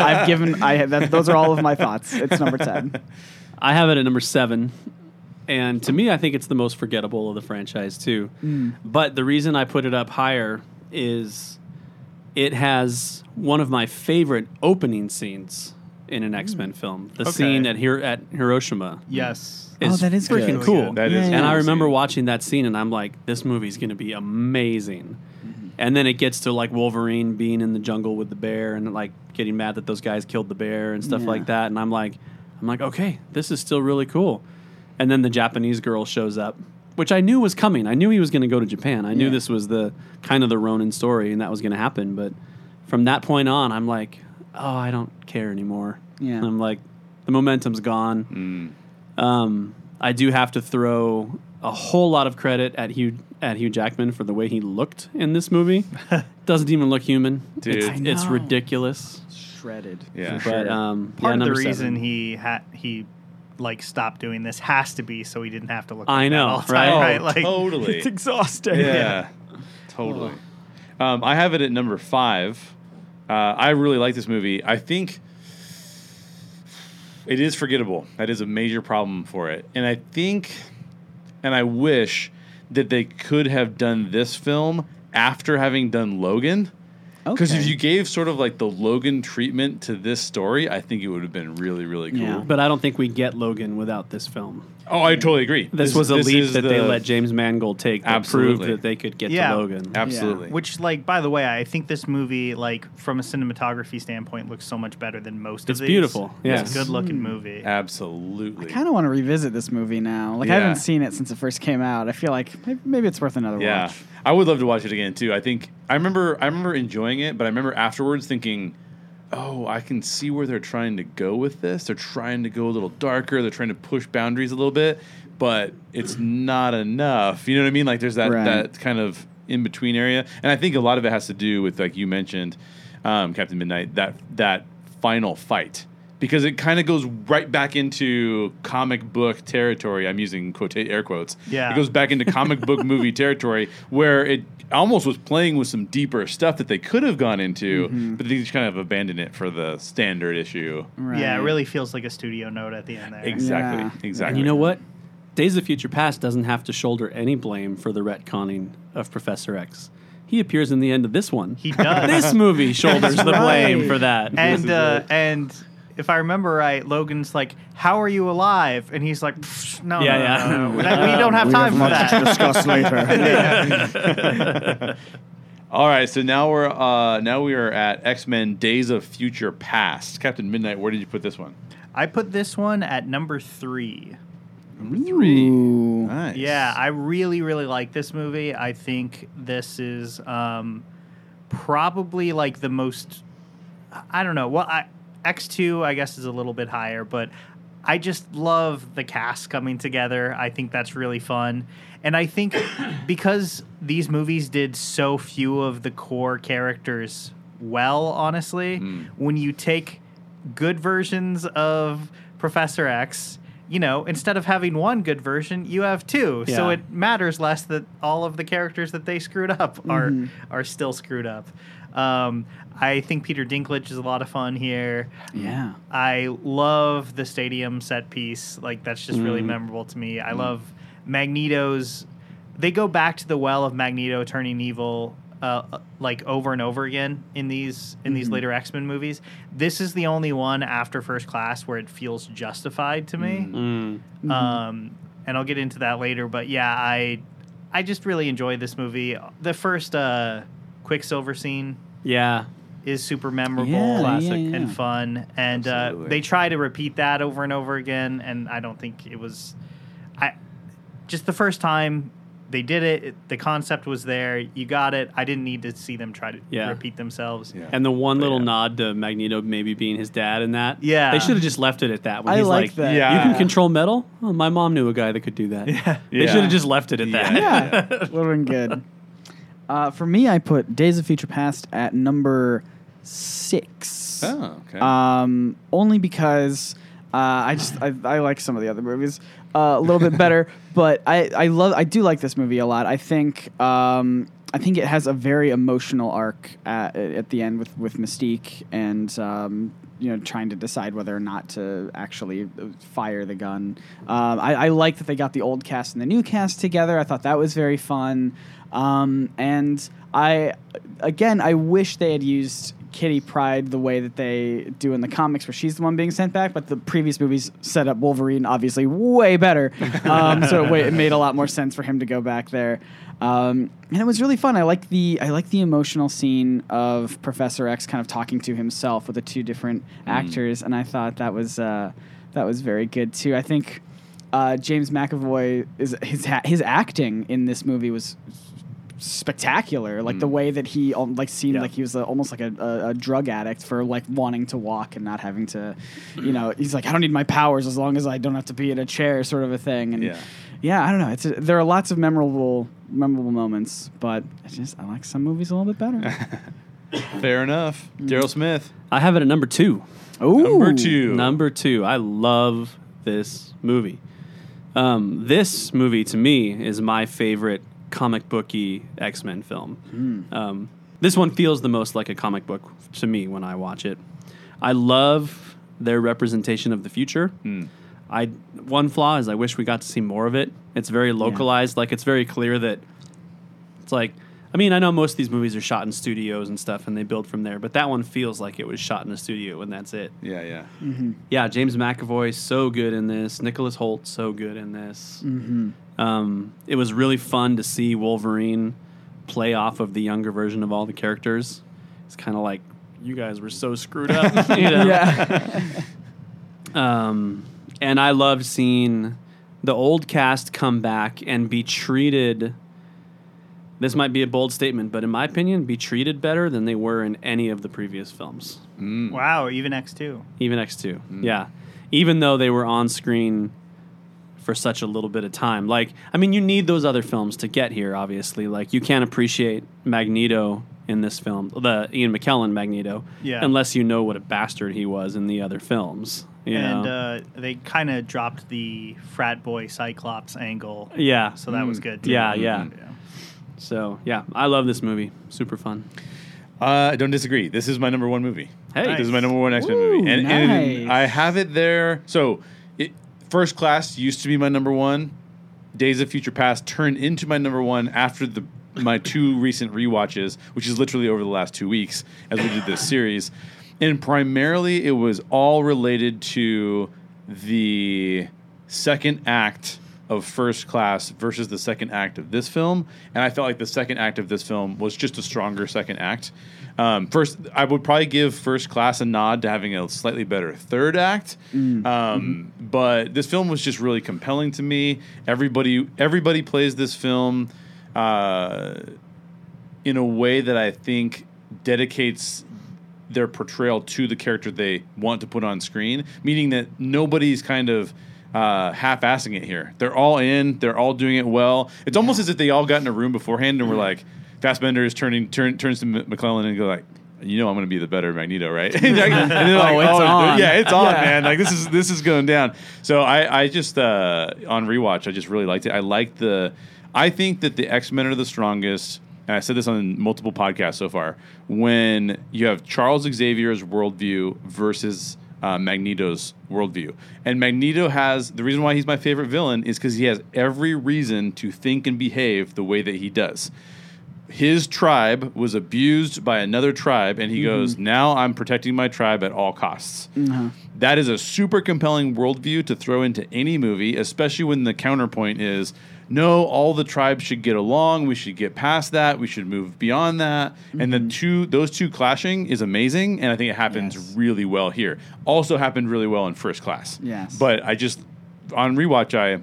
I've given I that, those are all of my thoughts. It's number 10. <laughs> I have it at number seven. And to me, I think it's the most forgettable of the franchise, too. Mm. But the reason I put it up higher is it has one of my favorite opening scenes in an X Men hmm. film. The Okay. scene at Hir- at Hiroshima. Yes. Oh, that is freaking good. cool. That is Yeah, a yeah. And I remember scene. watching that scene, and I'm like, this movie's going to be amazing. Mm-hmm. And then it gets to like Wolverine being in the jungle with the bear, and like getting mad that those guys killed the bear and stuff Yeah. like that. And I'm like, I'm like, okay, this is still really cool. And then the Japanese girl shows up, which I knew was coming. I knew he was going to go to Japan. I knew Yeah. this was the kind of the Ronin story, and that was going to happen. But from that point on, I'm like, oh, I don't care anymore. Yeah. I'm like, the momentum's gone. Mm. Um, I do have to throw a whole lot of credit at Hugh at Hugh Jackman for the way he looked in this movie. <laughs> Doesn't even look human. Dude. It's, it's ridiculous. Shredded. Yeah. But sure. um, Part yeah, of the reason seven. he had he like stop doing this has to be so he didn't have to look. I like that know, all the right? time, Oh, right? Like, totally. it's exhausting. yeah, totally. Um, I have it at number five. Uh, I really like this movie. I think it is forgettable. That is a major problem for it. And I think, and I wish that they could have done this film after having done Logan. Because if you gave sort of like the Logan treatment to this story, I think it would have been really, really cool. Yeah. But I don't think we get Logan without this film. Oh, I totally agree. This, was a this leap is that they let James Mangold take that Absolutely. proved that they could get Yeah. to Logan. Absolutely. Which, like, by the way, I think this movie, like, from a cinematography standpoint, looks so much better than most It's of these. It's beautiful, It's a good looking hmm. movie. Absolutely. I kind of want to revisit this movie now. Like I haven't seen it since it first came out. I feel like maybe, maybe it's worth another Yeah, watch. I would love to watch it again too. I think I remember I remember enjoying it, but I remember afterwards thinking, "Oh, I can see where they're trying to go with this. They're trying to go a little darker. They're trying to push boundaries a little bit, but it's not enough." You know what I mean? Like there's that Right. that kind of in between area, and I think a lot of it has to do with like you mentioned, um, Captain Midnight that that final fight. Because it kind of goes right back into comic book territory. I'm using quote air quotes. Yeah. it goes back into comic book movie <laughs> territory where it almost was playing with some deeper stuff that they could have gone into, but they just kind of abandoned it for the standard issue. Right. Yeah, it really feels like a studio note at the end there. Exactly. Yeah. Exactly. And you know what? Days of Future Past doesn't have to shoulder any blame for the retconning of Professor X. He appears in the end of this one. He does. this movie <laughs> shoulders the blame right. for that. and uh, and if I remember right, Logan's like, "How are you alive?" And he's like, "No, Yeah, no, yeah. no, no. That- we <laughs> don't have We time have for much to that." discuss later. <laughs> <laughs> All right, so now we're uh, now we are at X Men: Days of Future Past. Captain Midnight, where did you put this one? I put this one at number three. Number three. Ooh. Nice. Yeah, I really, really like this movie. I think this is um, probably like the most. I don't know. Well, I, X two, I guess, is a little bit higher, but I just love the cast coming together. I think that's really fun, and I think <coughs> because these movies did so few of the core characters well, honestly, Mm. when you take good versions of Professor X. You know, instead of having one good version, you have two. So it matters less that all of the characters that they screwed up are Mhm. are still screwed up. Um, I think Peter Dinklage is a lot of fun here. Yeah. I love the stadium set piece. Like that's just really Mhm. memorable to me. I love Magneto's. They go back to the well of Magneto turning evil, uh, like over and over again in these in these Mhm. later X Men movies. This is the only one after First Class where it feels justified to me. Mm. Mhm. Um, and I'll get into that later. But yeah, I I just really enjoyed this movie. The first uh, Quicksilver scene Yeah. is super memorable Yeah, Classic. yeah, yeah. and fun, and uh, they try to repeat that over and over again. And I don't think it was, I just the first time they did it. it the concept was there. You got it. I didn't need to see them try to Yeah. repeat themselves. Yeah. And the one But little yeah. nod to Magneto maybe being his dad in that. Yeah. They should have just left it at that. When I he's like like, that. Yeah. You can control metal? Oh, my mom knew a guy that could do that. <laughs> Yeah. They Yeah. should have just left it at that. yeah, would have been good. Uh, for me, I put Days of Future Past at number six. Oh, okay. Um, only because uh, I just I, I like some of the other movies uh, a little bit better, <laughs> but I, I love I do like this movie a lot. I think um, I think it has a very emotional arc at, at the end with with Mystique and um, you know trying to decide whether or not to actually fire the gun. Um, I, I like that they got the old cast and the new cast together. I thought that was very fun. Um, and I again I wish they had used Kitty Pryde the way that they do in the comics, where she's the one being sent back. But the previous movies set up Wolverine obviously way better, <laughs> um, so it, it made a lot more sense for him to go back there. Um, and it was really fun. I like the I like the emotional scene of Professor X kind of talking to himself with the two different actors, and I thought that was uh, that was very good too. I think uh, James McAvoy is his ha- his acting in this movie was spectacular. Like the way that he um, like seemed Yeah. like he was a, almost like a, a, a drug addict for like wanting to walk and not having to, you know, he's like I don't need my powers as long as I don't have to be in a chair, sort of a thing. And Yeah. yeah, I don't know. It's a, there are lots of memorable memorable moments, but I just I like some movies a little bit better. <laughs> Fair enough. Daryl Smith. I have it at number two. Ooh, Number two. Number two. I love this movie. Um, this movie to me is my favorite comic booky X Men film. Um, this one feels the most like a comic book to me when I watch it. I love their representation of the future. I one flaw is I wish we got to see more of it. It's very localized. Like it's very clear that it's like I mean, I know most of these movies are shot in studios and stuff and they build from there, but that one feels like it was shot in a studio and that's it. Yeah, yeah. Yeah, James McAvoy so good in this. Nicholas Hoult so good in this. Um, it was really fun to see Wolverine play off of the younger version of all the characters. It's kind of like you guys were so screwed up. <laughs> you know? Yeah, <laughs> Um, and I loved seeing the old cast come back and be treated. This might be a bold statement, but in my opinion, be treated better than they were in any of the previous films. Mm. Wow, even X two. Even X2. Mm. Yeah. Even though they were on screen for such a little bit of time. Like, I mean, you need those other films to get here, obviously. Like, you can't appreciate Magneto in this film, the Ian McKellen Magneto, Yeah. unless you know what a bastard he was in the other films. You And uh, they kind of dropped the frat boy Cyclops angle. yeah. So that was mm. good too. Yeah, yeah. Mm-hmm. So, yeah, I love this movie. Super fun. Uh, I don't disagree. This is my number one movie. Hey. This is my number one X Men Ooh, movie, and, and nice. I have it there. So, it, First Class used to be my number one. Days of Future Past turned into my number one after the my two recent rewatches, which is literally over the last two weeks as we did this series, and primarily it was all related to the second act of First Class versus the second act of this film, and I felt like the second act of this film was just a stronger second act. Um, first, I would probably give First Class a nod to having a slightly better third act, um, but this film was just really compelling to me. Everybody, everybody plays this film uh, in a way that I think dedicates their portrayal to the character they want to put on screen, meaning that nobody's kind of uh, half-assing it here. They're all in. They're all doing it well. It's almost as if they all got in a room beforehand and were like, Fassbender is turning turn, turns to McKellen and go like, you know, I'm going to be the better Magneto, right? <laughs> and they're like, Oh, it's on. yeah, it's on, Yeah. man. Like this is this is going down. So I I just uh, on rewatch, I just really liked it. I like the. I think that the X Men are the strongest. And I said this on multiple podcasts so far. When you have Charles Xavier's worldview versus uh, Magneto's worldview, and Magneto has the reason why he's my favorite villain is because he has every reason to think and behave the way that he does. His tribe was abused by another tribe, and he goes, Now I'm protecting my tribe at all costs. That is a super compelling worldview to throw into any movie, especially when the counterpoint is, No, all the tribes should get along. We should get past that. We should move beyond that. And the two, those two clashing is amazing, and I think it happens Yes. really well here. Also happened really well in First Class. Yes. But I just, on rewatch, I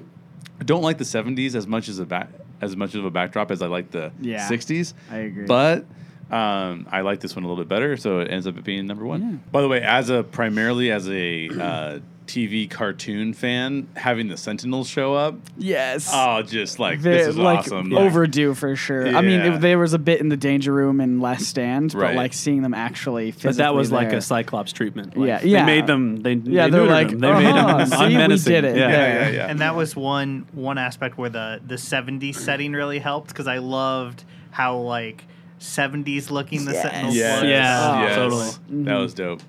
don't like the 70s as much as a back as much of a backdrop as I like the Yeah, 60s. I agree. But um, I like this one a little bit better, so it ends up being number one. Yeah. By the way, as a primarily as a uh, TV cartoon fan, having the Sentinels show up, yes. oh, just like They're, this is like awesome. Like, overdue for sure. I mean, it, there was a bit in the danger room and Last Stand, but Right. like seeing them actually physically But that was like a Cyclops treatment. Like, Yeah, They yeah. made them. They Yeah, they they're like, them. They made "Uh-huh, them see, we did it." Yeah. yeah, yeah, yeah. And that was one one aspect where the the 70s setting really helped because I loved how like 70s looking the Yes. Sentinels Yes, was. Yeah, yes. totally. That was dope.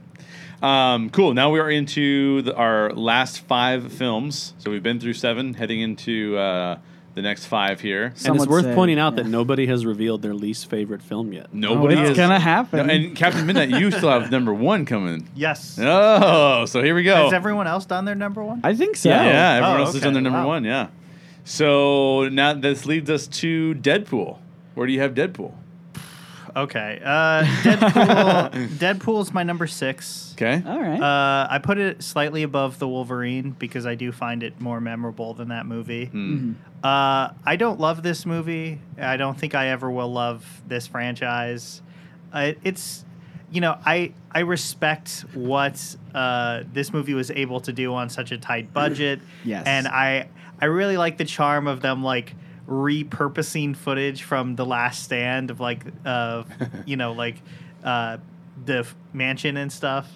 Um, cool. Now we are into the, our last five films. So we've been through seven, heading into uh, the next five here. Some and it's worth say, pointing out yeah. that nobody has revealed their least favorite film yet. Nobody Oh, it's is gonna happen. No, and Captain Midnight, you still have number one coming. Yes. Oh, so here we go. Has everyone else done their number one? I think so. Yeah, yeah. Everyone Oh, else is okay. on their number Wow. one. Yeah. So now this leads us to Deadpool. Where do you have Deadpool? Okay. Uh, Deadpool. <laughs> Deadpool's my number six. Okay. All right. Uh, I put it slightly above the Wolverine because I do find it more memorable than that movie. Hmm. Uh, I don't love this movie. I don't think I ever will love this franchise. Uh, it's, you know, I I respect what uh, this movie was able to do on such a tight budget. Yes. And I I really like the charm of them like repurposing footage from The Last Stand of like uh <laughs> you know like uh the f- mansion and stuff.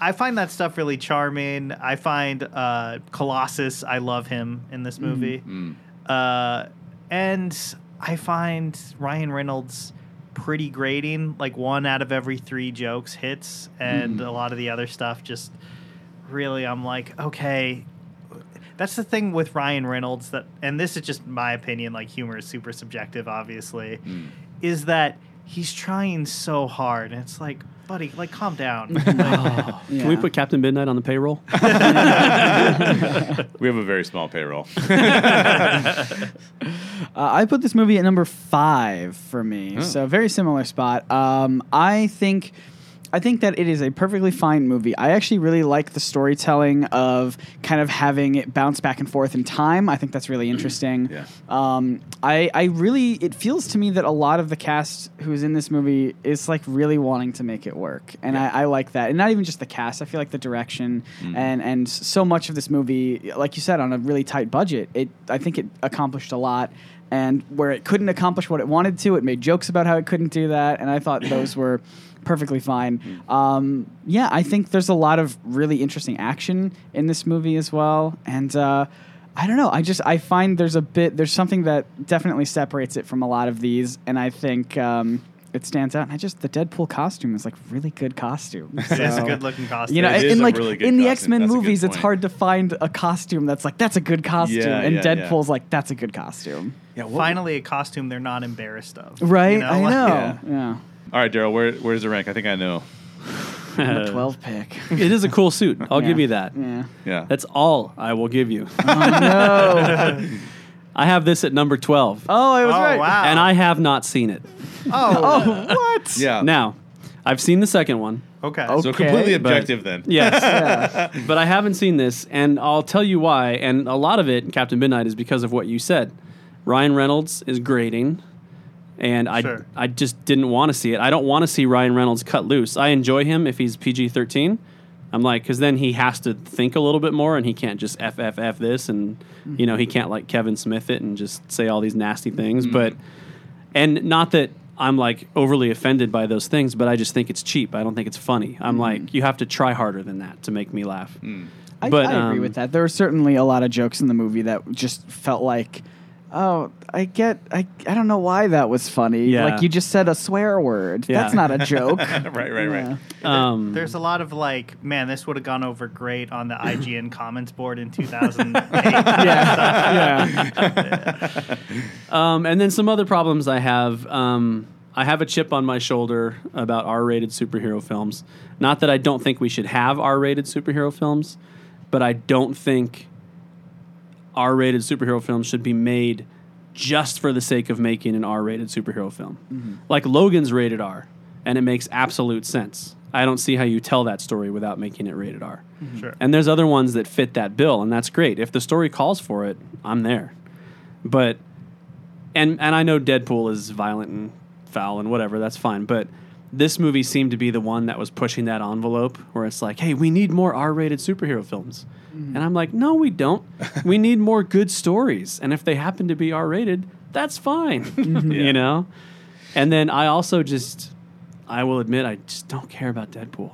I find that stuff really charming. I find uh, Colossus. I love him in this movie, Mm. uh, and I find Ryan Reynolds pretty grating. Like one out of every three jokes hits, and a lot of the other stuff just really. I'm like, okay. That's the thing with Ryan Reynolds that, and this is just my opinion. Like humor is super subjective, obviously, is that he's trying so hard, and it's like, buddy, like calm down. <laughs> Like, Yeah. Can we put Captain Midnight on the payroll? <laughs> We have a very small payroll. <laughs> Uh, I put this movie at number five for me, Oh. so very similar spot. Um, I think, I think that it is a perfectly fine movie. I actually really like the storytelling of kind of having it bounce back and forth in time. I think that's really <clears throat> interesting. Yeah. Um, I, I really, it feels to me that a lot of the cast who's in this movie is like really wanting to make it work, and I, I like that. And not even just the cast. I feel like the direction and and so much of this movie, like you said, on a really tight budget. It, I think it accomplished a lot. And where it couldn't accomplish what it wanted to, it made jokes about how it couldn't do that, and I thought those <clears throat> were perfectly fine. Um, yeah, I think there's a lot of really interesting action in this movie as well, and. Uh, I don't know. I just I find there's a bit there's something that definitely separates it from a lot of these, and I think um, it stands out. And I just the Deadpool costume is like really good costume. <laughs> It is a good looking costume. You know, It is in a like really good in the. X Men That's a good movies, it's hard to find a costume that's like that's a good costume, Yeah, and yeah, yeah. Deadpool's like that's a good costume, yeah. what- finally a costume they're not embarrassed of. right? You know, I like- know. Yeah. Yeah, All right, Daryl. Where where does it rank? I think I know. Number <laughs> twelve pick. it is a cool suit. I'll Yeah. give you that. Yeah. Yeah. That's all I will give you. Oh, no. <laughs> I have this at number 12. Oh, I was Oh right. wow! And I have not seen it. oh, Oh, what? yeah. Now, I've seen the second one. okay. Oh. So Okay, completely but- objective then. Yes. <laughs> Yeah. but I haven't seen this, and I'll tell you why. And a lot of it, Captain Midnight, is because of what you said. Ryan Reynolds is grading, and I Sure. I just didn't want to see it. I don't want to see Ryan Reynolds cut loose. I enjoy him if he's PG thirteen. I'm like, because then he has to think a little bit more, and he can't just f f f this, and you know he mm-hmm. can't like Kevin Smith it and just say all these nasty things. Mm-hmm. But and not that I'm like overly offended by those things, but I just think it's cheap. I don't think it's funny. I'm mm-hmm. like, you have to try harder than that to make me laugh. Mm. I, But, I agree um, with that. There were certainly a lot of jokes in the movie that just felt like, oh, I get, I, I don't know why that was funny. Yeah. Like you just said a swear word. Yeah. That's not a joke. <laughs> right, right, right. Um, There's a lot of like, man, this would have gone over great on the IGN <laughs> comments board in 2008. yeah, <laughs> yeah. Um, and then some other problems I have. Um, I have a chip on my shoulder about R-rated superhero films. Not that I don't think we should have R-rated superhero films, but I don't think R-rated superhero films should be made just for the sake of making an R-rated superhero film. Mm-hmm. Like Logan's rated R, and it makes absolute sense. I don't see how you tell that story without making it rated R. Mm-hmm. Sure. And there's other ones that fit that bill, and that's great. If the story calls for it, I'm there. But and and I know Deadpool is violent and foul and whatever, that's fine. But this movie seemed to be the one that was pushing that envelope where it's like, hey, we need more R-rated superhero films. Hmm. And I'm like, no, we don't. we <laughs> need more good stories. And if they happen to be R-rated, that's fine. <laughs> You know? And then I also just I will admit I just don't care about Deadpool.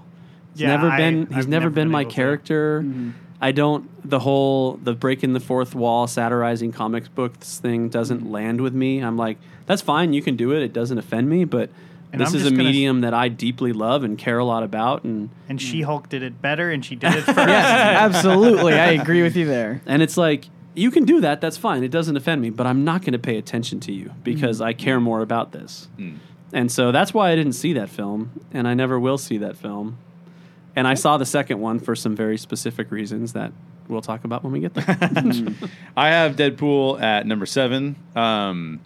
He's Yeah, never I- been he's I've never, been been my character. Mm-hmm. I don't the whole the breaking the fourth wall satirizing comics books thing doesn't mm-hmm. land with me. I'm like, that's fine, you can do it. It doesn't offend me, but And this I'm is a just gonna- medium that I deeply love and care a lot about, and And She Hulk did it better, and she did it <laughs> first. yes, absolutely. I agree with you there. and it's like you can do that. That's fine. It doesn't offend me, but I'm not going to pay attention to you because mm. I care more about this. Mm. And so that's why I didn't see that film, and I never will see that film. And I saw the second one for some very specific reasons that we'll talk about when we get there. <laughs> Mm. I have Deadpool at number seven. Um,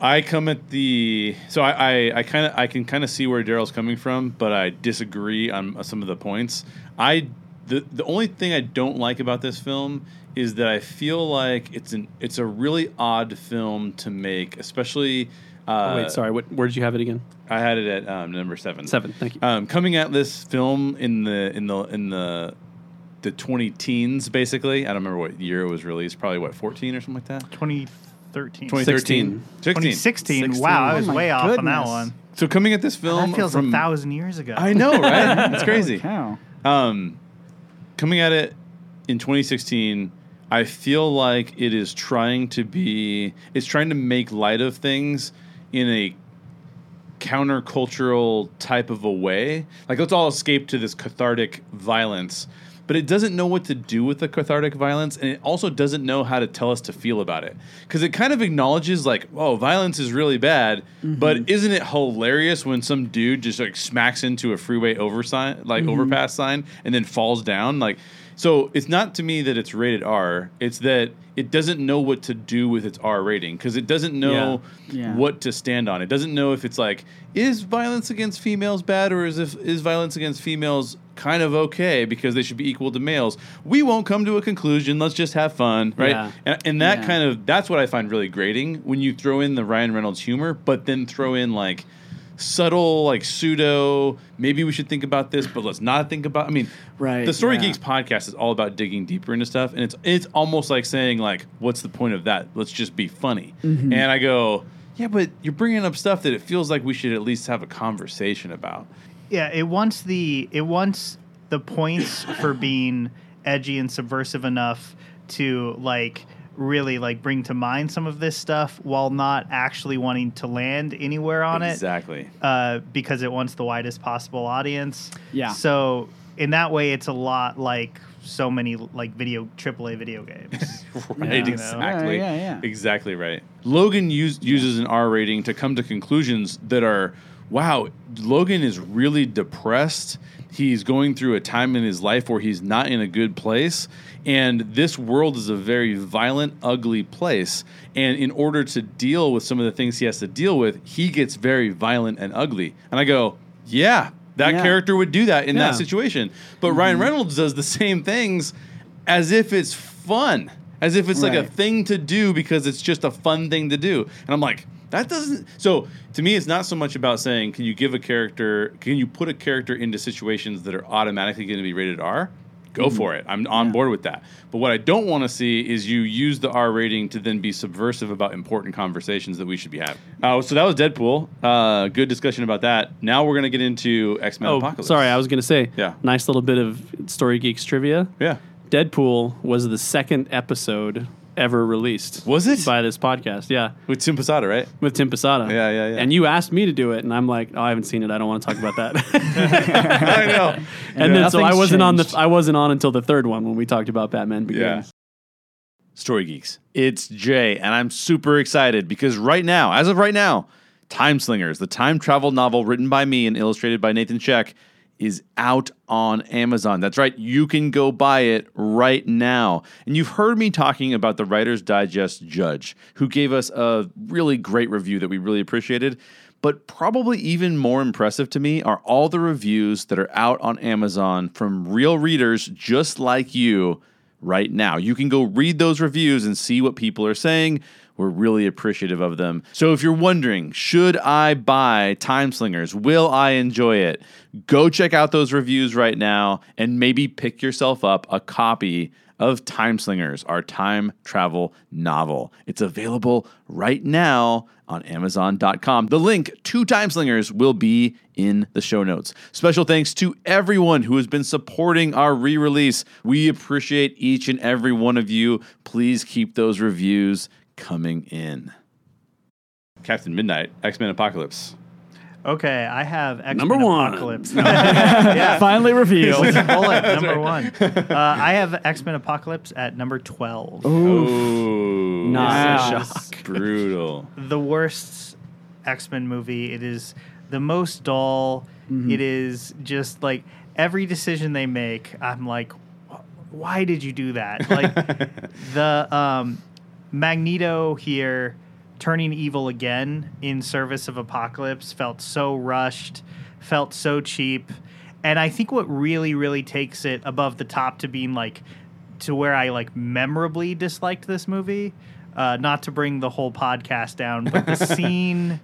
I come at the so I I, I kind of I can kind of see where Daryl's coming from, but I disagree on some of the points. I the the only thing I don't like about this film is that I feel like it's an it's a really odd film to make, especially. Uh, Oh, wait, sorry. What, where did you have it again? I had it at um, number seven. Seven. Thank you. Um, coming at this film in the in the in the the twenty teens, basically. I don't remember what year it was released. Probably what fourteen or something like that. 2013. 2013. 2016. 16. Wow, I was Oh my way off on that goodness. one. So coming at this film That feels from a thousand years ago. I know, right? <laughs> It's crazy. Cow. Um, coming at it in 2016, I feel like it is trying to be. It's trying to make light of things in a countercultural type of a way. Like let's all escape to this cathartic violence, but it doesn't know what to do with the cathartic violence, and it also doesn't know how to tell us to feel about it. Because it kind of acknowledges like, oh, violence is really bad, but mm-hmm. isn't it hilarious when some dude just like smacks into a freeway over sign, like mm-hmm. overpass sign, and then falls down? Like, so it's not to me that it's rated R. It's that it doesn't know what to do with its R rating because it doesn't know Yeah. what to stand on. It doesn't know if it's like is violence against females bad or is if is violence against females kind of okay because they should be equal to males. We won't come to a conclusion. Let's just have fun, right? Yeah. And, and that Yeah. kind of that's what I find really grating when you throw in the Ryan Reynolds humor, but then throw in like subtle like pseudo maybe we should think about this but let's not think about i mean Right, the story yeah. geeks podcast is all about digging deeper into stuff and it's it's almost like saying like what's the point of that let's just be funny Mm-hmm. and i go yeah but you're bringing up stuff that it feels like we should at least have a conversation about Yeah, it wants the it wants the points for being edgy and subversive enough to like really like bring to mind some of this stuff while not actually wanting to land anywhere on it exactly uh, because it wants the widest possible audience. Yeah. So in that way, it's a lot like so many like video AAA video games. <laughs> right you know? exactly Yeah, yeah, yeah. exactly right logan use, uses an r rating to come to conclusions that are wow logan is really depressed. He's going through a time in his life where he's not in a good place. And this world is a very violent ugly place. And in order to deal with some of the things he has to deal with he gets very violent and ugly. And i go yeah that Yeah. character would do that in Yeah. that situation. But ryan mm-hmm. reynolds does the same things as if it's fun as if it's like a thing to do because it's just a fun thing to do. And I'm like, that doesn't. So to me, it's not so much about saying, can you give a character, can you put a character into situations that are automatically going to be rated R? Go for it. I'm on board with that. But what I don't want to see is you use the R rating to then be subversive about important conversations that we should be having. Uh, so that was Deadpool. Uh, good discussion about that. Now we're going to get into X Men oh, Apocalypse. sorry. I was going to say. Yeah. Nice little bit of Story Geeks trivia. Yeah. Deadpool was the second episode ever released. Was it? by this podcast? Yeah, With Tim Posada, right? with Tim Posada. Yeah, yeah, yeah. And you asked me to do it, and I'm like, oh, I haven't seen it. I don't want to talk about that. <laughs> I know. and then so I wasn't on the. I wasn't on until the third one when we talked about Batman Begins. Story Geeks. It's Jay, and I'm super excited because right now, as of right now, Time Slingers, the time travel novel written by me and illustrated by Nathan Sheck, is out on Amazon. That's right, you can go buy it right now. And you've heard me talking about the Writer's Digest Judge, who gave us a really great review that we really appreciated. But probably even more impressive to me are all the reviews that are out on Amazon from real readers just like you right now. You can go read those reviews and see what people are saying. We're really appreciative of them. So if you're wondering, should I buy Time Slingers? Will I enjoy it? Go check out those reviews right now and maybe pick yourself up a copy of Time Slingers, our time travel novel. It's available right now on Amazon.com. The link to Time Slingers will be in the show notes. Special thanks to everyone who has been supporting our re release. We appreciate each and every one of you. Please keep those reviews coming in. Captain Midnight, X Men Apocalypse. Okay, I have X Number one. Apocalypse. <laughs> <laughs> yeah. Finally revealed. Bullet, number one. Uh, I have X Men Apocalypse at number 12. Ooh, Not Wow. a shock. brutal. The worst X Men movie. It is the most dull. It is just like every decision they make, I'm like, why did you do that? Like <laughs> the um, Magneto here turning evil again in service of Apocalypse felt so rushed, felt so cheap. And I think what really, really takes it above the top to being like to where I like memorably disliked this movie, uh, not to bring the whole podcast down, but the <laughs> scene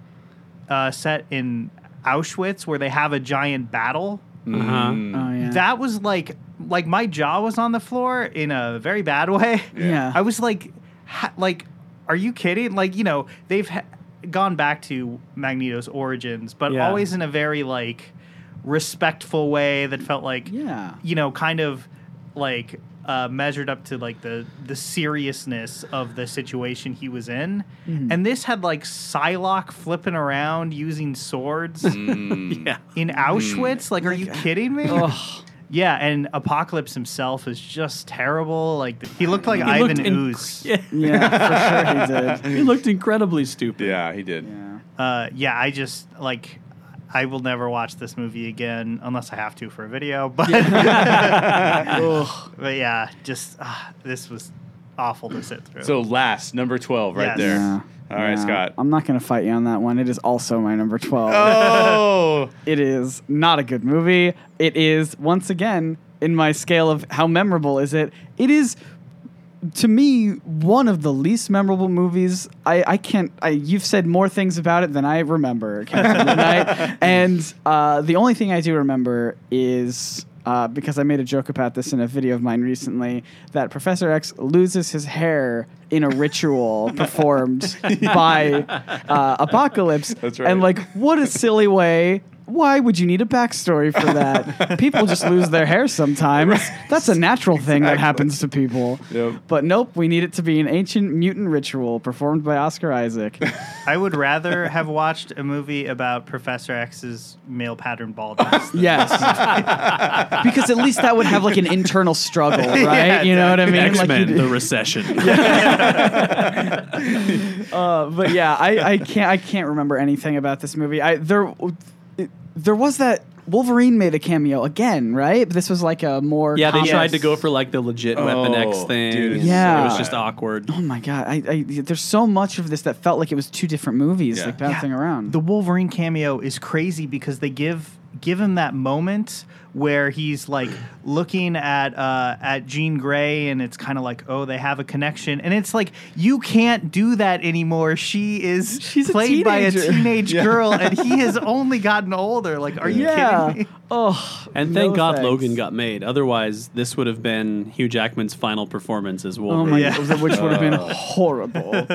uh, set in Auschwitz where they have a giant battle Uh-huh. Mm. Oh yeah. that was like like my jaw was on the floor in a very bad <laughs> way. Yeah. I was like, ha- like, are you kidding? Like, you know, they've ha- gone back to Magneto's origins, but Yeah. always in a very like respectful way that felt like, yeah. you know, kind of like uh, measured up to like the the seriousness of the situation he was in. Mm-hmm. And this had like Psylocke flipping around using swords Mm. <laughs> Yeah. in Auschwitz. Like, are you kidding me? Ugh. Yeah, and Apocalypse himself is just terrible. Like he looked like He Ivan looked inc- Ooze. <laughs> Yeah. Yeah, for sure he did. <laughs> he looked incredibly stupid. Yeah, he did. Yeah. Uh, yeah, I just like I will never watch this movie again unless I have to for a video. <laughs> But but yeah, just uh, this was awful to sit through. So last number twelve, right Yes. there. Yeah. All right, Yeah. Scott. I'm not going to fight you on that one. It is also my number 12. Oh, <laughs> It is not a good movie. It is once again in my scale of how memorable is it. It is to me one of the least memorable movies. I, I can't. I you've said more things about it than I remember, Captain Midnight. <laughs> and uh, the only thing I do remember is. Uh, because I made a joke about this in a video of mine recently, that Professor X loses his hair in a ritual <laughs> performed by uh, Apocalypse. That's right. And like, what a silly way. Why would you need a backstory for that? <laughs> people just lose their hair sometimes. That's a natural thing that happens to people. Yep. But nope, we need it to be an ancient mutant ritual performed by Oscar Isaac. <laughs> I would rather have watched a movie about Professor X's male pattern baldness. <laughs> yes. because at least that would have like an internal struggle, right? Yeah, you know what I mean? X Men, you- The Recession. Uh, but yeah, I, I can't I can't remember anything about this movie. I there it- there was that Wolverine made a cameo again, right? But this was like a more Yeah, they comic- tried to go for like the legit Weapon X Oh, thing. dude, Yeah. it was just awkward. Oh my god! I, I there's so much of this that felt like it was two different movies, Yeah. like bouncing Yeah. around. The Wolverine cameo is crazy because they give give him that moment where he's like looking at uh, at Jean Grey, and it's kind of like, oh, they have a connection, and it's like you can't do that anymore. She is She's a played by a teenager. teenage girl, and he <laughs> has only gotten older. Like, are you yeah. kidding me? <laughs> Oh, And thank no God thanks. Logan got made. Otherwise, this would have been Hugh Jackman's final performance as Oh Wolverine. my Yeah. god, which would have been <laughs> horrible.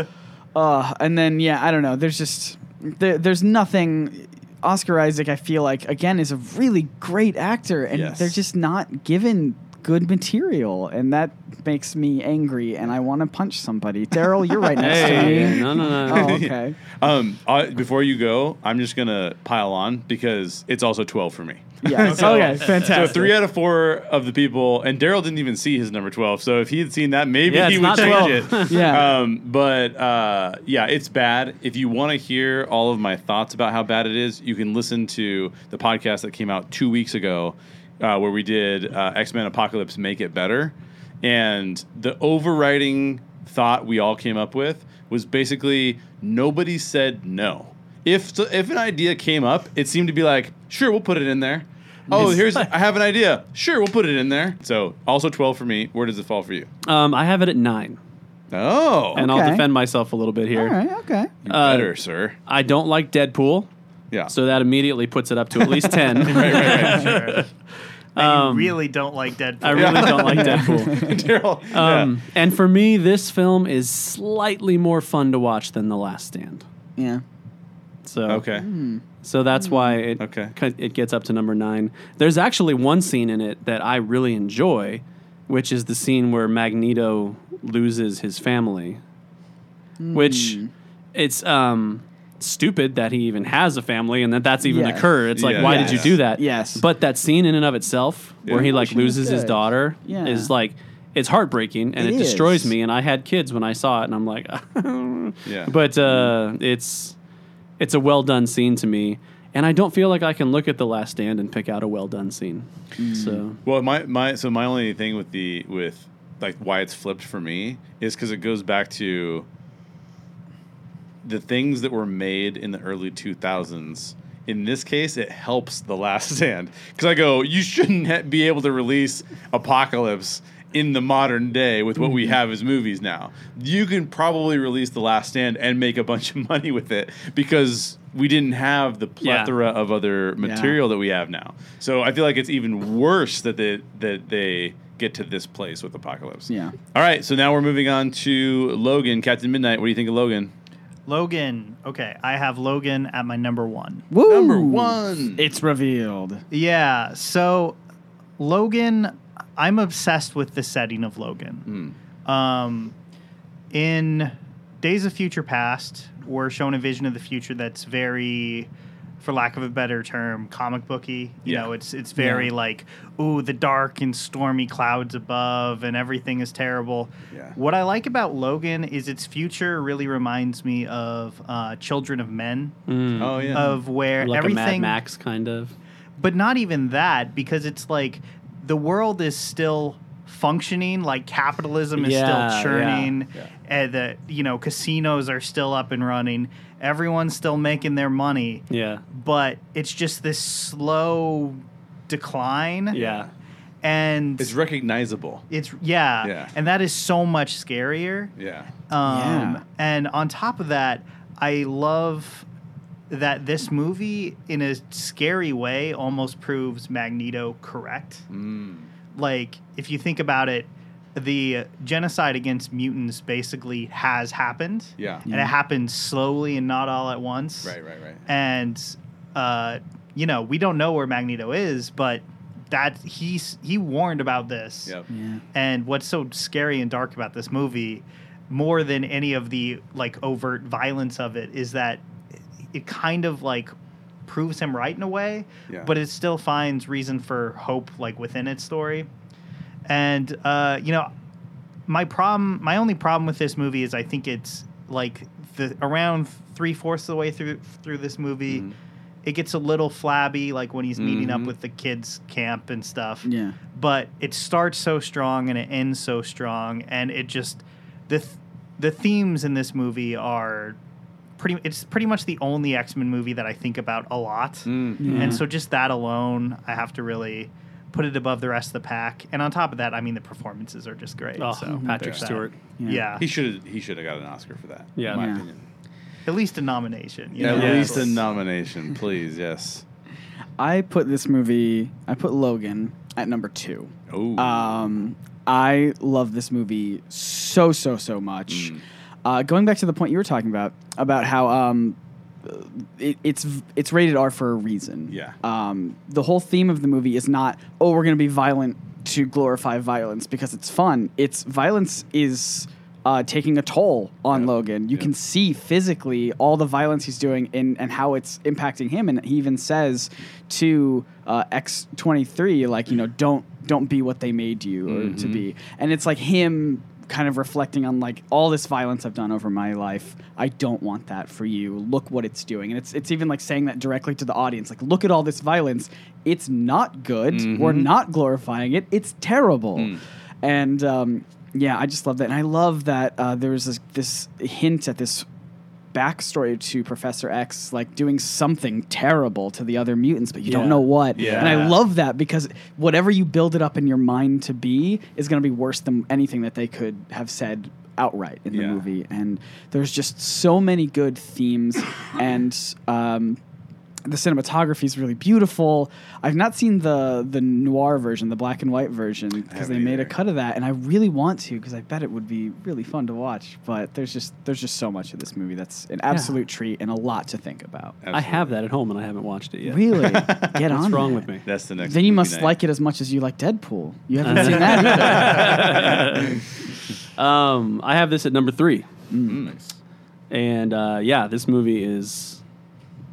Uh, and then yeah, I don't know. There's just there, there's nothing. Oscar Isaac, I feel like again is a really great actor, and Yes. they're just not given good material, and that makes me angry, and I want to punch somebody. Daryl, you're right next to me. no, no, no. Oh, okay. <laughs> Um, uh, before you go, I'm just gonna pile on because it's also 12 for me. Yeah. <laughs> So- okay. Fantastic. So three out of four of the people, and Daryl didn't even see his number 12. So if he had seen that, maybe Yeah, he would change 12. it. <laughs> Yeah. Um, but uh, yeah, it's bad. If you want to hear all of my thoughts about how bad it is, you can listen to the podcast that came out two weeks ago, uh, where we did uh, X Men Apocalypse Make It Better, and the overriding thought we all came up with was basically nobody said no. If if an idea came up, it seemed to be like, sure, we'll put it in there. Oh, here's <laughs> I have an idea. Sure, we'll put it in there. So also 12 for me. Where does it fall for you? Um, I have it at nine. Oh, and Okay. I'll defend myself a little bit here. All right. Okay. you uh, better, sir. I don't like Deadpool, Yeah. so that immediately puts it up to at least <laughs> ten. right, right, right. <laughs> Sure. Um, you really don't like Deadpool. I really don't like Deadpool. Daryl. Um, And for me, this film is slightly more fun to watch than The Last Stand. Yeah. So yeah. Okay. So that's why it Okay. ki- it gets up to number nine. There's actually one scene in it that I really enjoy, which is the scene where Magneto loses his family. Which it's um stupid that he even has a family and that that's even Yes. occurred. It's like, Yeah. why Yes. did you do that? Yes. But that scene in and of itself, where Yeah. he like Emotion is loses his good. daughter, Yeah. is like it's heartbreaking and It it, destroys is. me. And I had kids when I saw it, and I'm like, <laughs> Yeah. but uh, it's it's a well done scene to me. And I don't feel like I can look at The Last Stand and pick out a well done scene. Mm. So Well, my my so my only thing with the with like why it's flipped for me is because it goes back to the things that were made in the early 2000s. In this case, it helps The Last <laughs> Stand because I go, you shouldn't ha- be able to release Apocalypse in the modern day with what we mm-hmm. have as movies now. You can probably release The Last Stand and make a bunch of <laughs> money with it because we didn't have the Yeah. plethora of other material that we have now. So I feel like it's even worse that they that they get to this place with Apocalypse. Yeah. All right, so now we're moving on to Logan, Captain Midnight. What do you think of Logan? Logan. Okay, I have Logan at my number one. Woo! Number one. It's revealed. Yeah. So, Logan, I'm obsessed with the setting of Logan. Um, in Days of Future Past, we're shown a vision of the future that's very, for lack of a better term, comic booky. You Yeah. know, it's it's very Yeah. like, ooh, the dark and stormy clouds above, and everything is terrible. Yeah. What I like about Logan is its future really reminds me of uh, Children of Men, mm, Oh yeah. of where like everything a Mad Max kind of. but not even that because it's like the world is still functioning like capitalism is Yeah, still churning yeah. and the you know casinos are still up and running everyone's still making their money Yeah. but it's just this slow decline Yeah. and it's recognizable. it's yeah, Yeah. and that is so much scarier Yeah. um, Yeah. And on top of that, I love that this movie, in a scary way, almost proves Magneto correct. Mm. Like, if you think about it, the genocide against mutants basically has happened. Yeah. And it happened slowly and not all at once. Right. Right. Right. And, uh, you know, we don't know where Magneto is, but that he's he warned about this. Yep. Yeah. And what's so scary and dark about this movie, more than any of the like overt violence of it, is that it kind of like proves him right in a way, Yeah. but it still finds reason for hope like within its story. And uh, you know, my problem, my only problem with this movie is I think it's like the around three fourths of the way through through this movie. Mhm. It gets a little flabby, like when he's meeting up Mhm. with the kids' camp and stuff Yeah. but it starts so strong and it ends so strong and it just the th- the themes in this movie are pretty it's pretty much the only X-Men movie that I think about a lot. Mm. Yeah. And so just that alone, I have to really put it above the rest of the pack. And on top of that, I mean the performances are just great. Oh, so Patrick there's. Stewart. Yeah. He should he should have got an Oscar for that. Yeah. In my Yeah. opinion. At least a nomination. you At know? least a nomination, please. Yes. I put this movie. I put Logan at number two. Oh. Um, I love this movie so so so much. Mm. Uh, going back to the point you were talking about about how um, it, it's it's rated R for a reason. Yeah. Um, the whole theme of the movie is not oh we're going to be violent to glorify violence because it's fun. It's violence is. Uh, taking a toll on Yep. Logan. You Yep. can see physically all the violence he's doing in, and how it's impacting him. And he even says to uh, X twenty three, like you know, don't don't be what they made you or to be. And it's like him kind of reflecting on like all this violence I've done over my life. I don't want that for you. Look what it's doing. And it's it's even like saying that directly to the audience. Like, look at all this violence. It's not good. We're Mhm. not glorifying it. It's terrible. Mm. And um, yeah, I just love that. And I love that uh, there was this, this hint at this backstory to Professor X, like doing something terrible to the other mutants, but you Yeah. don't know what. Yeah. And I love that because whatever you build it up in your mind to be is going to be worse than anything that they could have said outright in the Yeah. movie. And there's just so many good themes <coughs> and. Um, the cinematography is really beautiful. I've not seen the the noir version, the black and white version, because they haven't made a cut of that, and I really want to because I bet it would be really fun to watch. But there's just there's just so much of this movie that's an absolute treat and a lot to think about. I have that at home and I haven't watched it yet. Really, <laughs> get on. What's wrong that. with me? That's the next. Then you must night. like it as much as you like Deadpool. You <laughs> haven't seen that either. <laughs> um, I have this at number three. Mm, nice. And uh, yeah, this movie is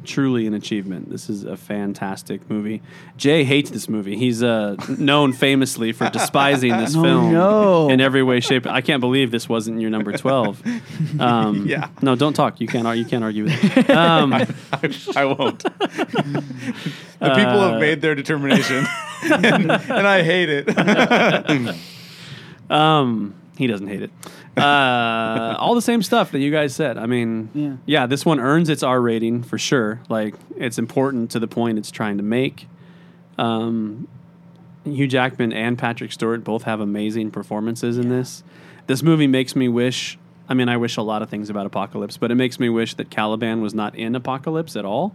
truly an achievement. This is a fantastic movie. Jay hates this movie. He's uh, known famously for despising this <laughs> Oh, film no. in every way, shape. I can't believe this wasn't your number twelve. <laughs> Um, Yeah. No, don't talk. You can't. You can't argue with it. <laughs> Um, I, I won't. the people have made their determination, and, and I hate it. Um, he doesn't hate it. Uh, all the same stuff that you guys said. I mean, Yeah. this one earns its R rating for sure. Like, it's important to the point it's trying to make. Um, Hugh Jackman and Patrick Stewart both have amazing performances in this. This movie makes me wish. I mean, I wish a lot of things about Apocalypse, but it makes me wish that Caliban was not in Apocalypse at all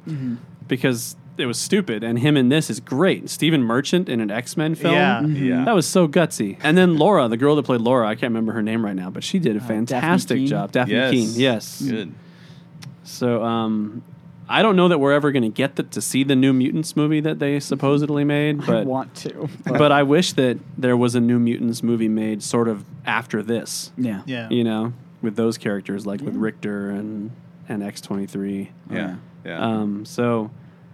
because it was stupid. And him in this is great. Stephen Merchant in an X Men film. Yeah. Yeah. That was so gutsy. And then Laura, the girl that played Laura, I can't remember her name right now, but she did a fantastic Keen? job. Dafne Yes. Keen, yes. Good. So um, I don't know that we're ever going to get the, to see the New Mutants movie that they supposedly made, I but want to. but I wish that there was a New Mutants movie made sort of after this. yeah. Yeah. You know, with those characters like with Rictor and and X twenty three. Yeah. Yeah. Um, so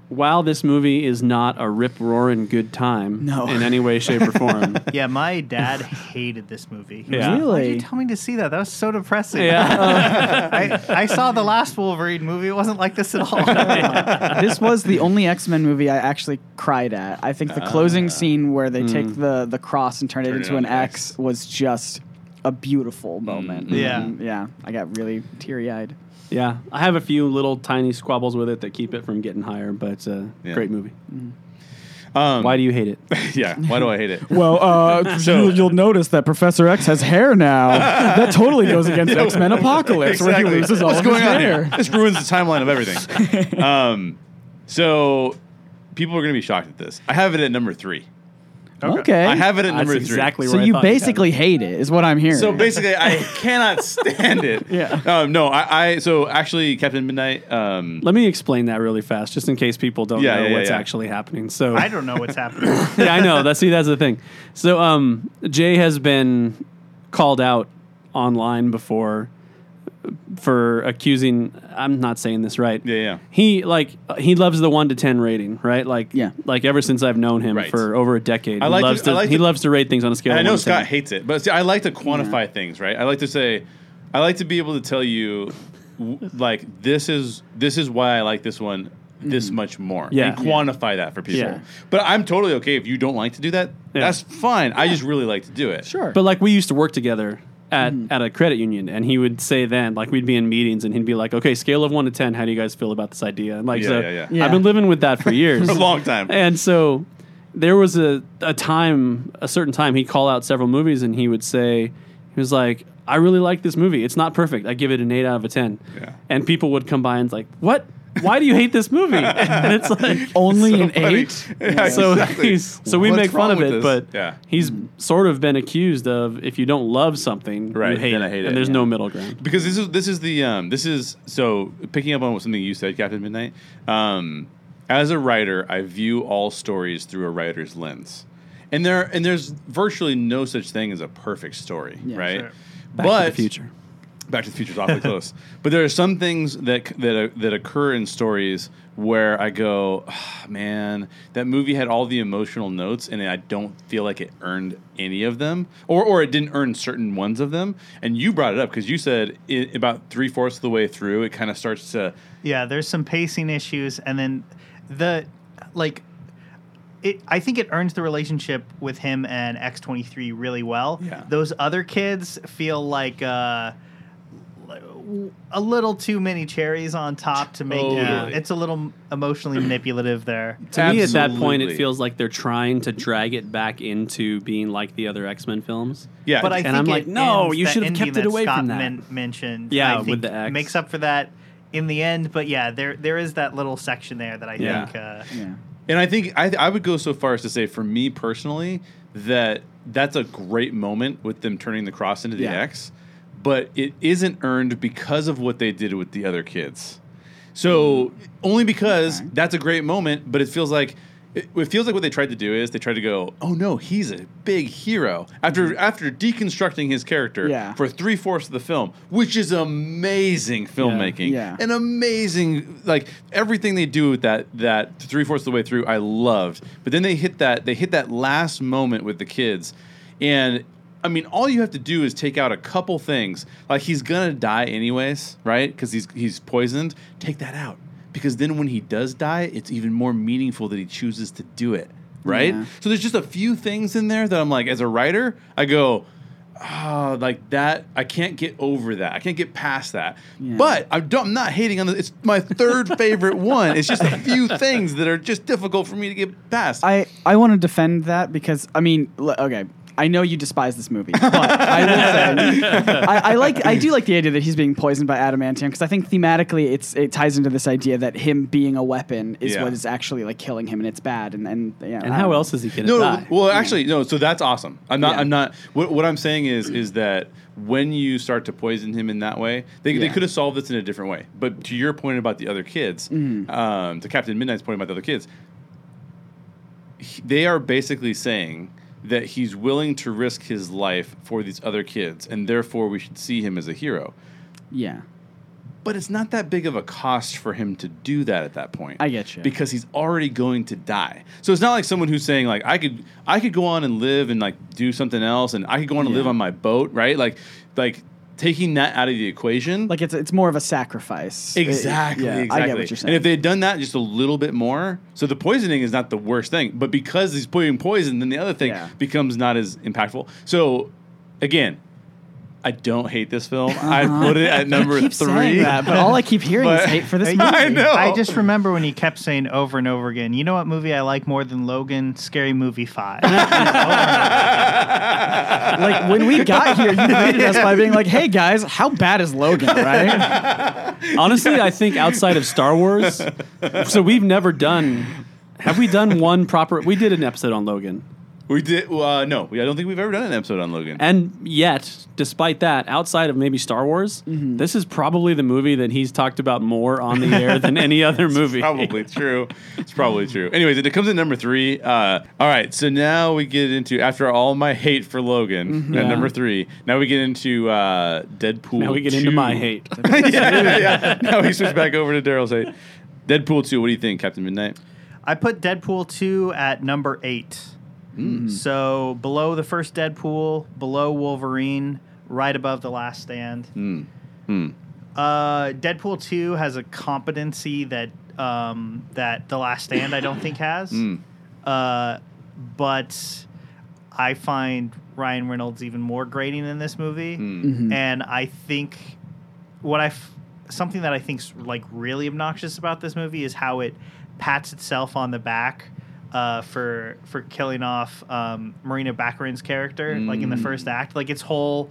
while this movie is not a rip roaring good time No. in any way, shape, or form. <laughs> Yeah, my dad hated this movie. He was Yeah. like, Why'd Really? you tell me to see that? That was so depressing. Yeah. <laughs> I, I saw the last Wolverine movie. It wasn't like this at all. <laughs> this was the only X Men movie I actually cried at. I think the closing ah. scene where they take mm. the the cross and turn, it Turn it into on an X, X. was just a beautiful moment. Mm-hmm. Yeah. And, yeah. I got really teary eyed. Yeah, I have a few little tiny squabbles with it that keep it from getting higher, but uh, Yeah. great movie. um, Why do you hate it? <laughs> yeah. Why do I hate it? <laughs> Well, uh, <laughs> So- you'll, you'll notice that Professor X has hair now. that totally goes against X Men Apocalypse, where he loses all What's going his on hair. here? This ruins the timeline of everything. um, so people are going to be shocked at this. I have it at number three. Okay. I have it at That's number exactly three. so I you thought you'd basically hate it, is what I'm hearing. So basically, I cannot stand it. <laughs> Yeah. Um, no, I, I. So actually, Captain Midnight. Um, Let me explain that really fast, just in case people don't Yeah, know yeah, what's yeah. actually happening. So I don't know what's happening. <laughs> yeah, I know. That's see, that's the thing. So um, Jay has been called out online before for accusing. I'm not saying this right. Yeah, yeah. He like he loves the one to ten rating, right? Like Yeah. like ever since I've known him Right. for over a decade. I he like to- loves I to, like he to- loves to rate things on a scale. And I of know 1 to 10. Scott hates it, but see, I like to quantify things, right? I like to say, I like to be able to tell you, w- like this is this is why I like this one this much more, Mm-hmm. Yeah. and quantify that for people. Yeah. But I'm totally okay if you don't like to do that. Yeah. That's fine. I just really like to do it. sure. But like we used to work together at, Mm-hmm. at a credit union, and he would say then, like we'd be in meetings, and he'd be like, "Okay, scale of one to ten, how do you guys feel about this idea?" And like, Yeah, so yeah, yeah. Yeah. I've been living with that for <laughs> years, For a long time. and so there was a a time, a certain time, he'd call out several movies, and he would say, he was like, "I really like this movie. It's not perfect. I give it an eight out of a 10. Yeah. And people would come by and like, "What? Why do you hate this movie?" <laughs> and it's like. Only So an funny. eight. Yeah, So exactly. he's so we What's make fun of it, this? but Yeah. he's sort of been accused of if you don't love something, Right, you hate then it, I hate and it, and there's yeah. no middle ground. because this is this is the um this is so picking up on something you said captain midnight um as a writer i view all stories through a writer's lens and there and there's virtually no such thing as a perfect story Yeah, right sure. Back but to the future. Back to the Future is awfully <laughs> close, but there are some things that that uh, that occur in stories where I go, "Ah, man, that movie had all the emotional notes, and I don't feel like it earned any of them, or or it didn't earn certain ones of them. And you brought it up because you said it, about three fourths of the way through, it kind of starts to Yeah, there's some pacing issues, and then the like. It, I think it earns the relationship with him and X23 really well. Yeah. Those other kids feel like uh, a little too many cherries on top to make Totally. it. It's a little emotionally manipulative there. <laughs> To me, at that point, it feels like they're trying to drag it back into being like the other X Men films. yeah. But I and I'm like, no, you should have kept it away Scott from that. men- mentioned. Yeah, I with the X. makes up for that in the end. But yeah, there there is that little section there that I Yeah. think. Uh, Yeah. And I think I, I would go so far as to say, for me personally, that that's a great moment with them turning the cross into the Yeah. X, but it isn't earned because of what they did with the other kids. So mm. only because Okay. that's a great moment, but it feels like it, it feels like what they tried to do is they tried to go, oh no, he's a big hero after mm-hmm. after deconstructing his character Yeah. for three fourths of the film, which is amazing filmmaking, Yeah. and amazing like everything they do with that that three fourths of the way through, I loved. But then they hit that they hit that last moment with the kids, and. I mean, all you have to do is take out a couple things. Like he's gonna die anyways, right? Because he's he's poisoned. Take that out because then when he does die, it's even more meaningful that he chooses to do it, right? Yeah. So there's just a few things in there that I'm like, as a writer, I go, oh, like that. I can't get over that. I can't get past that. Yeah. But I don't, I'm not hating on it. It's my third <laughs> favorite one. It's just a few things that are just difficult for me to get past. I, I want to defend that because I mean, okay, I know you despise this movie, but I will say <laughs> I, I like I do like the idea that he's being poisoned by adamantium because I think thematically it's it ties into this idea that him being a weapon is Yeah. what is actually like killing him and it's bad and and yeah. And how else is he going to no, die? well, actually, no. So that's awesome. I'm not. Yeah. I'm not. What, what I'm saying is, is that when you start to poison him in that way, they, they Yeah. could have solved this in a different way. But to your point about the other kids, Mm-hmm. um, to Captain Midnight's point about the other kids, he- they are basically saying that he's willing to risk his life for these other kids, and therefore we should see him as a hero. Yeah. But it's not that big of a cost for him to do that at that point. I get you. Because he's already going to die. So it's not like someone who's saying like I could I could go on and live and like do something else and I could go on and live on my boat, right? Like like taking that out of the equation. Like it's it's more of a sacrifice. It- Exactly, yeah, exactly. I get what you're saying. And if they had done that just a little bit more, so the poisoning is not the worst thing, but because he's putting poison, then the other thing Yeah. becomes not as impactful. So again, I don't hate this film. I put it at <laughs> number Uh-huh. keep three. that, but all I keep hearing is <laughs> hate for this <laughs> I movie. I know. I just remember when he kept saying over and over again, you know what movie I like more than Logan? Scary Movie 5. Like when we got here, you rated us by being like, "Hey guys, how bad is Logan?" Right? Honestly, I think outside of Star Wars, so we've never done. Have we done one proper? We did an episode on Logan, We did. Uh, no, we, I don't think we've ever done an episode on Logan. and yet, despite that, outside of maybe Star Wars, Mm-hmm. this is probably the movie that he's talked about more on the air than any other <laughs> movie. probably true. It's probably true. Anyways, it comes in number three. Uh, all right, so now we get into after all my hate for Logan at Yeah. number three. Now we get into uh, Deadpool. Now we get 2. into my hate. <laughs> yeah, yeah, yeah. Now we switch back over to Daryl's hate. Deadpool two. What do you think, Captain Midnight? I put Deadpool 2 at number 8. So below the first Deadpool, below Wolverine, right above The Last Stand. Hmm. Hmm. Uh, Deadpool 2 has a competency that um, that The Last Stand I don't think <laughs> has. Mm. Uh, but I find Ryan Reynolds even more grating in this movie. Hmm. And I think what I f- something that I think's like really obnoxious about this movie is how it pats itself on the back uh, for for killing off um, Morena Baccarin's character like in the Mm. first act. Like its whole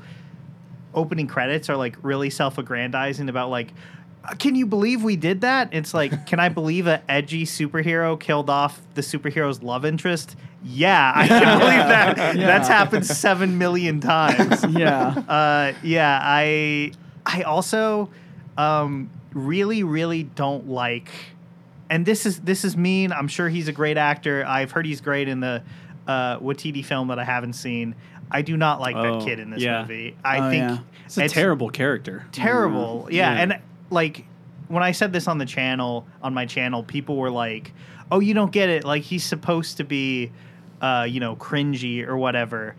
opening credits are like really self-aggrandizing about like "Uh, can you believe we did that it's like <laughs> can i believe a edgy superhero killed off the superhero's love interest yeah i <laughs> can believe that that's happened seven million times <laughs> yeah. uh, yeah, I I also um, really really don't like, and this is this is mean. I'm sure he's a great actor. I've heard he's great in the uh, Waititi film that I haven't seen. I do not like Oh, that kid in this yeah. movie. I Oh, think yeah. It's a terrible character. terrible. Yeah. Yeah. and like when I said this on the channel, on my channel, people were like, "Oh, you don't get it. Like he's supposed to be, uh, you know, cringy or whatever."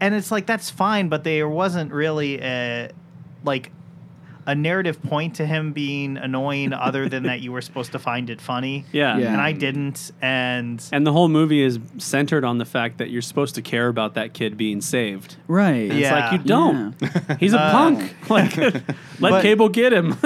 And it's like that's fine, but there wasn't really a like a narrative point to him being annoying <laughs> other than that you were supposed to find it funny. Yeah. Yeah. And I didn't and And the whole movie is centered on the fact that you're supposed to care about that kid being saved. Right. And Yeah. It's like you don't. He's a Uh, punk. <laughs> <laughs> Like let But- Cable get him.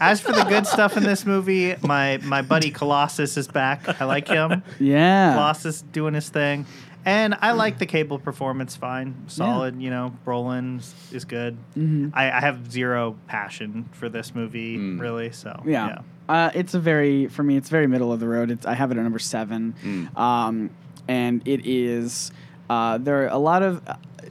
as for the good stuff in this movie, my my buddy Colossus is back. I like him. Yeah. Colossus doing his thing. And I like the cable performance fine. Solid, you know, Brolin is- is good. Mhm. I, I have zero passion for this movie, Mm. really. So, Yeah. Uh, it's a very for me. It's very middle of the road. It's I have it at number seven, Mm. um, and it is Uh, there are a lot of.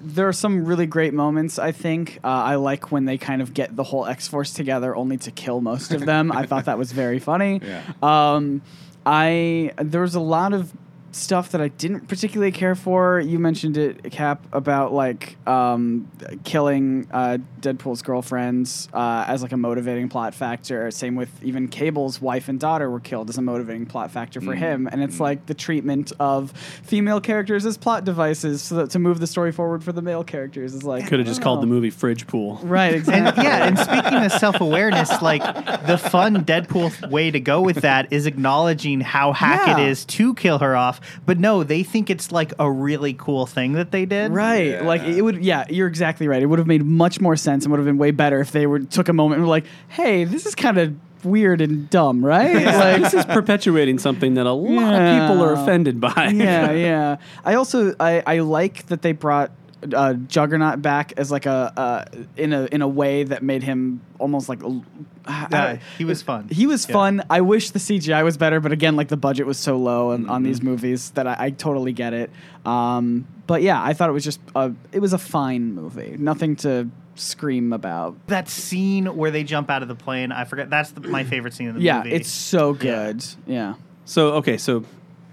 There are some really great moments. I think uh, I like when they kind of get the whole X Force together, only to kill most of them. I thought that was very funny. <laughs> Yeah. Um, I there was a lot of stuff that I didn't particularly care for. You mentioned it, Cap, about like um, killing uh, Deadpool's girlfriends uh, as like a motivating plot factor. Same with even Cable's wife and daughter were killed as a motivating plot factor for him. And it's like the treatment of female characters as plot devices so that, to move the story forward for the male characters is like Could have just don't called the movie Fridge Pool. Right, <laughs> And exactly. yeah, and speaking of self awareness, like the fun Deadpool way to go with that is acknowledging how hack Yeah. it is to kill her off. But no, they think it's like a really cool thing that they did. Right. Yeah. Like it would yeah, you're exactly right. It would have made much more sense and would have been way better if they were took a moment and were like, "Hey, this is kind of weird and dumb, right?" <laughs> like this is perpetuating something that a lot of people are offended by. yeah, <laughs> yeah. I also I, I like that they brought uh, Juggernaut back as like a uh, in a in a way that made him almost like a- I- Yeah, he was fun. He was Yeah. fun. I wish the CGI was better, but again, like the budget was so low on, on Mm-hmm. these movies that I, I totally get it. Um, but yeah, I thought it was just a, it was a fine movie. Nothing to scream about. That scene where they jump out of the plane, I forget. That's the, my favorite scene in the Yeah, movie. it's so good. Yeah. So okay, so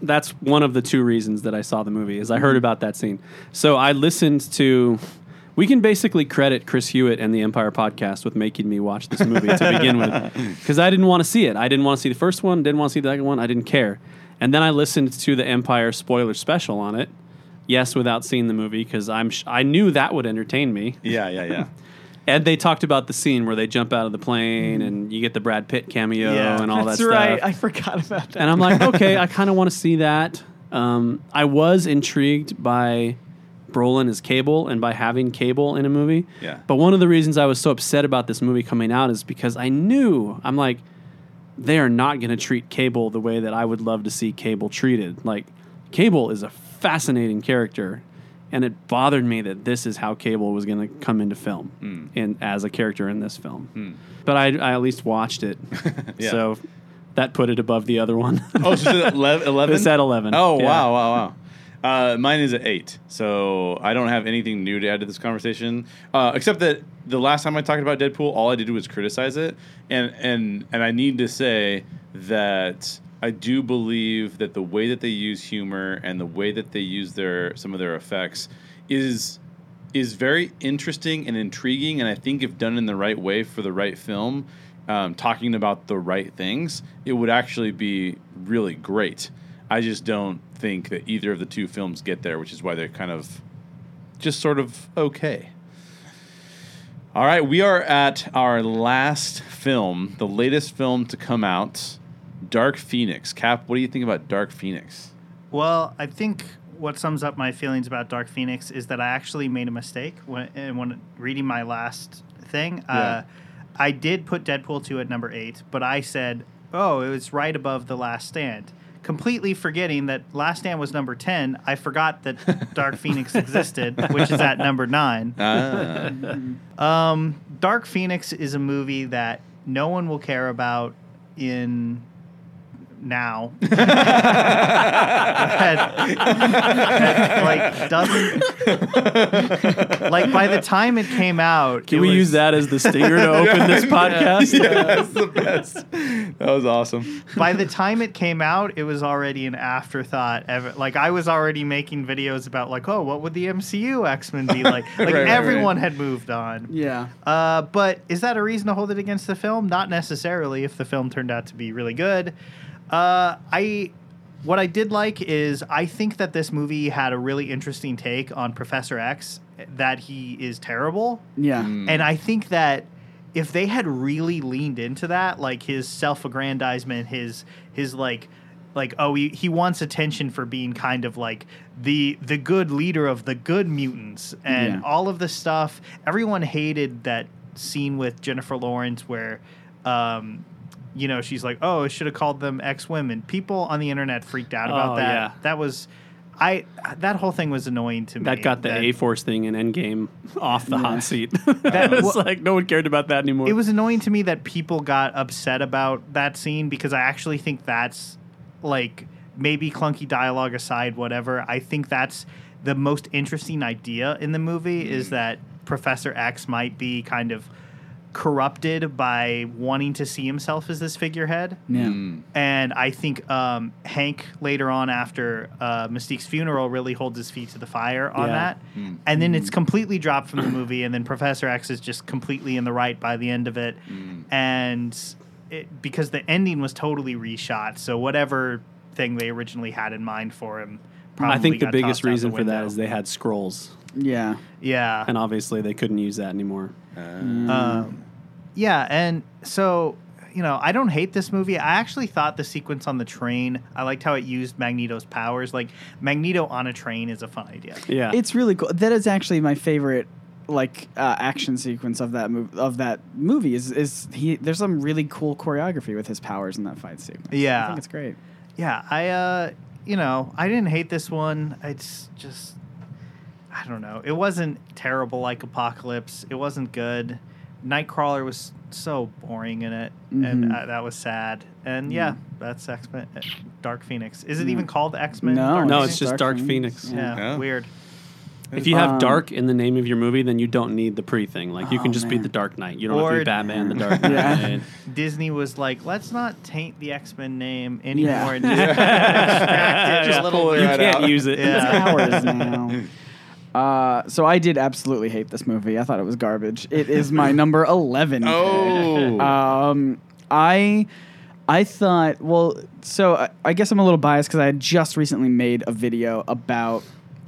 that's one of the two reasons that I saw the movie is I heard about that scene. So I listened to. We can basically credit Chris Hewitt and the Empire podcast with making me watch this movie to begin with, <laughs> because I didn't want to see it. I didn't want to see the first one. Didn't want to see the second one. I didn't care. And then I listened to the Empire spoiler special on it. Yes, without seeing the movie because I'm sh- I knew that would entertain me. Yeah, yeah, yeah. <laughs> And they talked about the scene where they jump out of the plane and you get the Brad Pitt cameo Yeah. and all That's that stuff. That's right. I forgot about that. And I'm like, <laughs> okay, I kind of want to see that. Um, I was intrigued by Brolin as Cable and by having Cable in a movie. Yeah. But one of the reasons I was so upset about this movie coming out is because I knew I'm like, they are not going to treat Cable the way that I would love to see Cable treated. Like, Cable is a fascinating character, and it bothered me that this is how Cable was going to come into film in as a character in this film. But I, I at least watched it, <laughs> Yeah. so that put it above the other one. Oh, so it's at 11? 11? It's at 11. Oh, Yeah. wow, wow, wow. Uh, mine is at 8. So I don't have anything new to add to this conversation. Uh, except that the last time I talked about Deadpool, all I did was criticize it. And, and, and I need to say that I do believe that the way that they use humor and the way that they use their some of their effects is is very interesting and intriguing. And I think if done in the right way for the right film, um, talking about the right things, it would actually be really great. I just don't think that either of the two films get there, which is why they're kind of just sort of okay. All right, we are at our last film, the latest film to come out, Dark Phoenix. Cap, what do you think about Dark Phoenix? Well, I think what sums up my feelings about Dark Phoenix is that I actually made a mistake when, when reading my last thing. Uh, I did put Deadpool 2 at number 8, but I said, oh, it was right above The Last Stand. Completely forgetting that Last Stand was number 10. I forgot that <laughs> Dark Phoenix existed, which is at number 9. Ah, Um, Dark Phoenix is a movie that no one will care about in now. That- <laughs> <laughs> that, like doesn't <laughs> like by the time it came out. Can we was- use that as the stinger to open this podcast? yeah, that's the best. That was awesome. By the time it came out, it was already an afterthought. Ever like I was already making videos about like, oh, what would the MCU X Men be like? Like Right, right, everyone right. had moved on. Yeah. Uh, but is that a reason to hold it against the film? Not necessarily. If the film turned out to be really good, uh, I what I did like is I think that this movie had a really interesting take on Professor X. That he is terrible, Yeah. Mm. and I think that if they had really leaned into that, like his self-aggrandizement, his his like like oh he, he wants attention for being kind of like the the good leader of the good mutants and Yeah. all of the stuff. Everyone hated that scene with Jennifer Lawrence where um you know she's like oh I should have called them X women. People on the internet freaked out about Oh, that. yeah. That was I that whole thing was annoying to me. That got the A Force thing in Endgame off the Yeah. hot seat. <laughs> <laughs> That- was well- like no one cared about that anymore. It was annoying to me that people got upset about that scene because I actually think that's like maybe clunky dialogue aside, whatever. I think that's the most interesting idea in the movie is mm. that Professor X might be kind of corrupted by wanting to see himself as this figurehead. Yeah. Mm. And I think um, Hank later on after uh, Mystique's funeral really holds his feet to the fire on Yeah. that. And then it's completely dropped from the movie, and then Professor X is just completely in the right by the end of it. And it, because the ending was totally reshot, so whatever thing they originally had in mind for him. Probably I think the biggest reason the for that is they had scrolls, Yeah. yeah, and obviously they couldn't use that anymore. Um, yeah, and so you know, I don't hate this movie. I actually thought the sequence on the train. I liked how it used Magneto's powers. Like Magneto on a train is a fun idea. Yeah, It's really cool. That is actually my favorite like uh, action sequence of that move of that movie is is he there's some really cool choreography with his powers in that fight sequence. Yeah. I think it's great. Yeah, I uh, you know, I didn't hate this one. It's just, I don't know. It wasn't terrible like Apocalypse. It wasn't good. Nightcrawler was so boring in it, and Mhm. uh, that was sad. And yeah, that's X Men, Dark Phoenix. Is it even called X Men? No, no, Dark it's just Dark Phoenix. Phoenix. yeah, Yeah. weird. If you have Um, dark in the name of your movie, then you don't need the pre thing. Like you Oh, can just be the Dark Knight. You don't have to Or- be Batman, the Dark <laughs> Yeah. Knight. Disney was like, let's not taint the X Men name anymore. <laughs> Yeah. And just extract it Just a little pull it bit. You right can't out. use it. Yeah. It's ours now. <laughs> Uh, so I did absolutely hate this movie. I thought it was garbage. It is my <laughs> number eleven. Oh. Um, I I thought well, so I, I guess I'm a little biased because I had just recently made a video about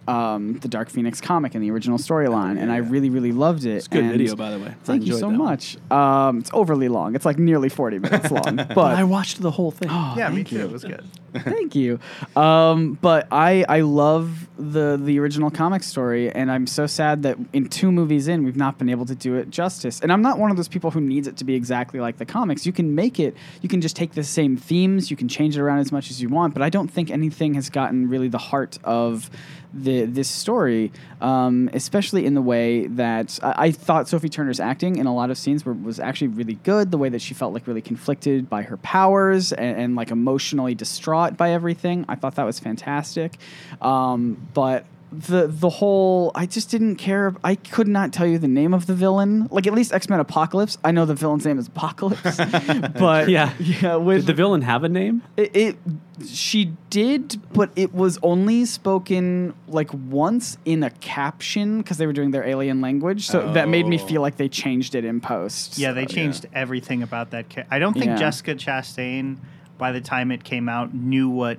um, the Dark Phoenix comic and the original storyline, and I really really loved it. It's a good and video, by the way. Thank you so much. Um, it's overly long. It's like nearly 40 minutes long, <laughs> but But I watched the whole thing. Oh, Yeah, me too. you. It was good. <laughs> Thank you. Um, but I I love the the original comic story, and I'm so sad that in two movies in we've not been able to do it justice. And I'm not one of those people who needs it to be exactly like the comics. You can make it. You can just take the same themes. You can change it around as much as you want. But I don't think anything has gotten really the heart of the this story, um, especially in the way that I, I thought Sophie Turner's acting in a lot of scenes were, was actually really good. The way that she felt like really conflicted by her powers and, and like emotionally distraught by everything, I thought that was fantastic. Um, but the the whole I just didn't care. I could not tell you the name of the villain. Like at least X Men Apocalypse, I know the villain's name is Apocalypse. <laughs> but Yeah. yeah, with Did the villain have a name? it, it she did but it was only spoken like once in a caption because they were doing their alien language so that made me Oh. feel like they changed it in post Yeah, they So, changed everything about that. Ca- I don't think Yeah. Jessica Chastain, by the time it came out, knew what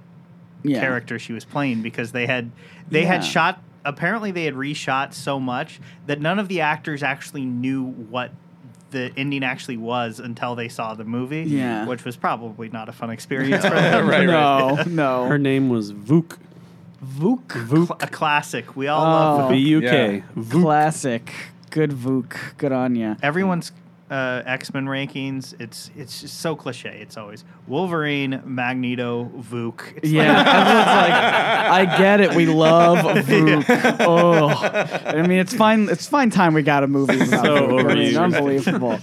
yeah. character she was playing because they had they Yeah. had shot. Apparently, they had reshot so much that none of the actors actually knew what the ending actually was until they saw the movie. Yeah. which was probably not a fun <laughs> experience for them. Right, no no Her name was Vuk. Vuk Cl- a classic. We all Oh. love. V U Yeah. Vuk. classic good Vuk good on ya Everyone's uh, X Men rankings. It's it's just so cliche. It's always Wolverine, Magneto, Vuk. It's yeah, everyone's like, <laughs> I get it. We love Vuk. <laughs> Oh, I mean, it's fine. It's fine time we got a movie. About So Vuk. I mean, unbelievable.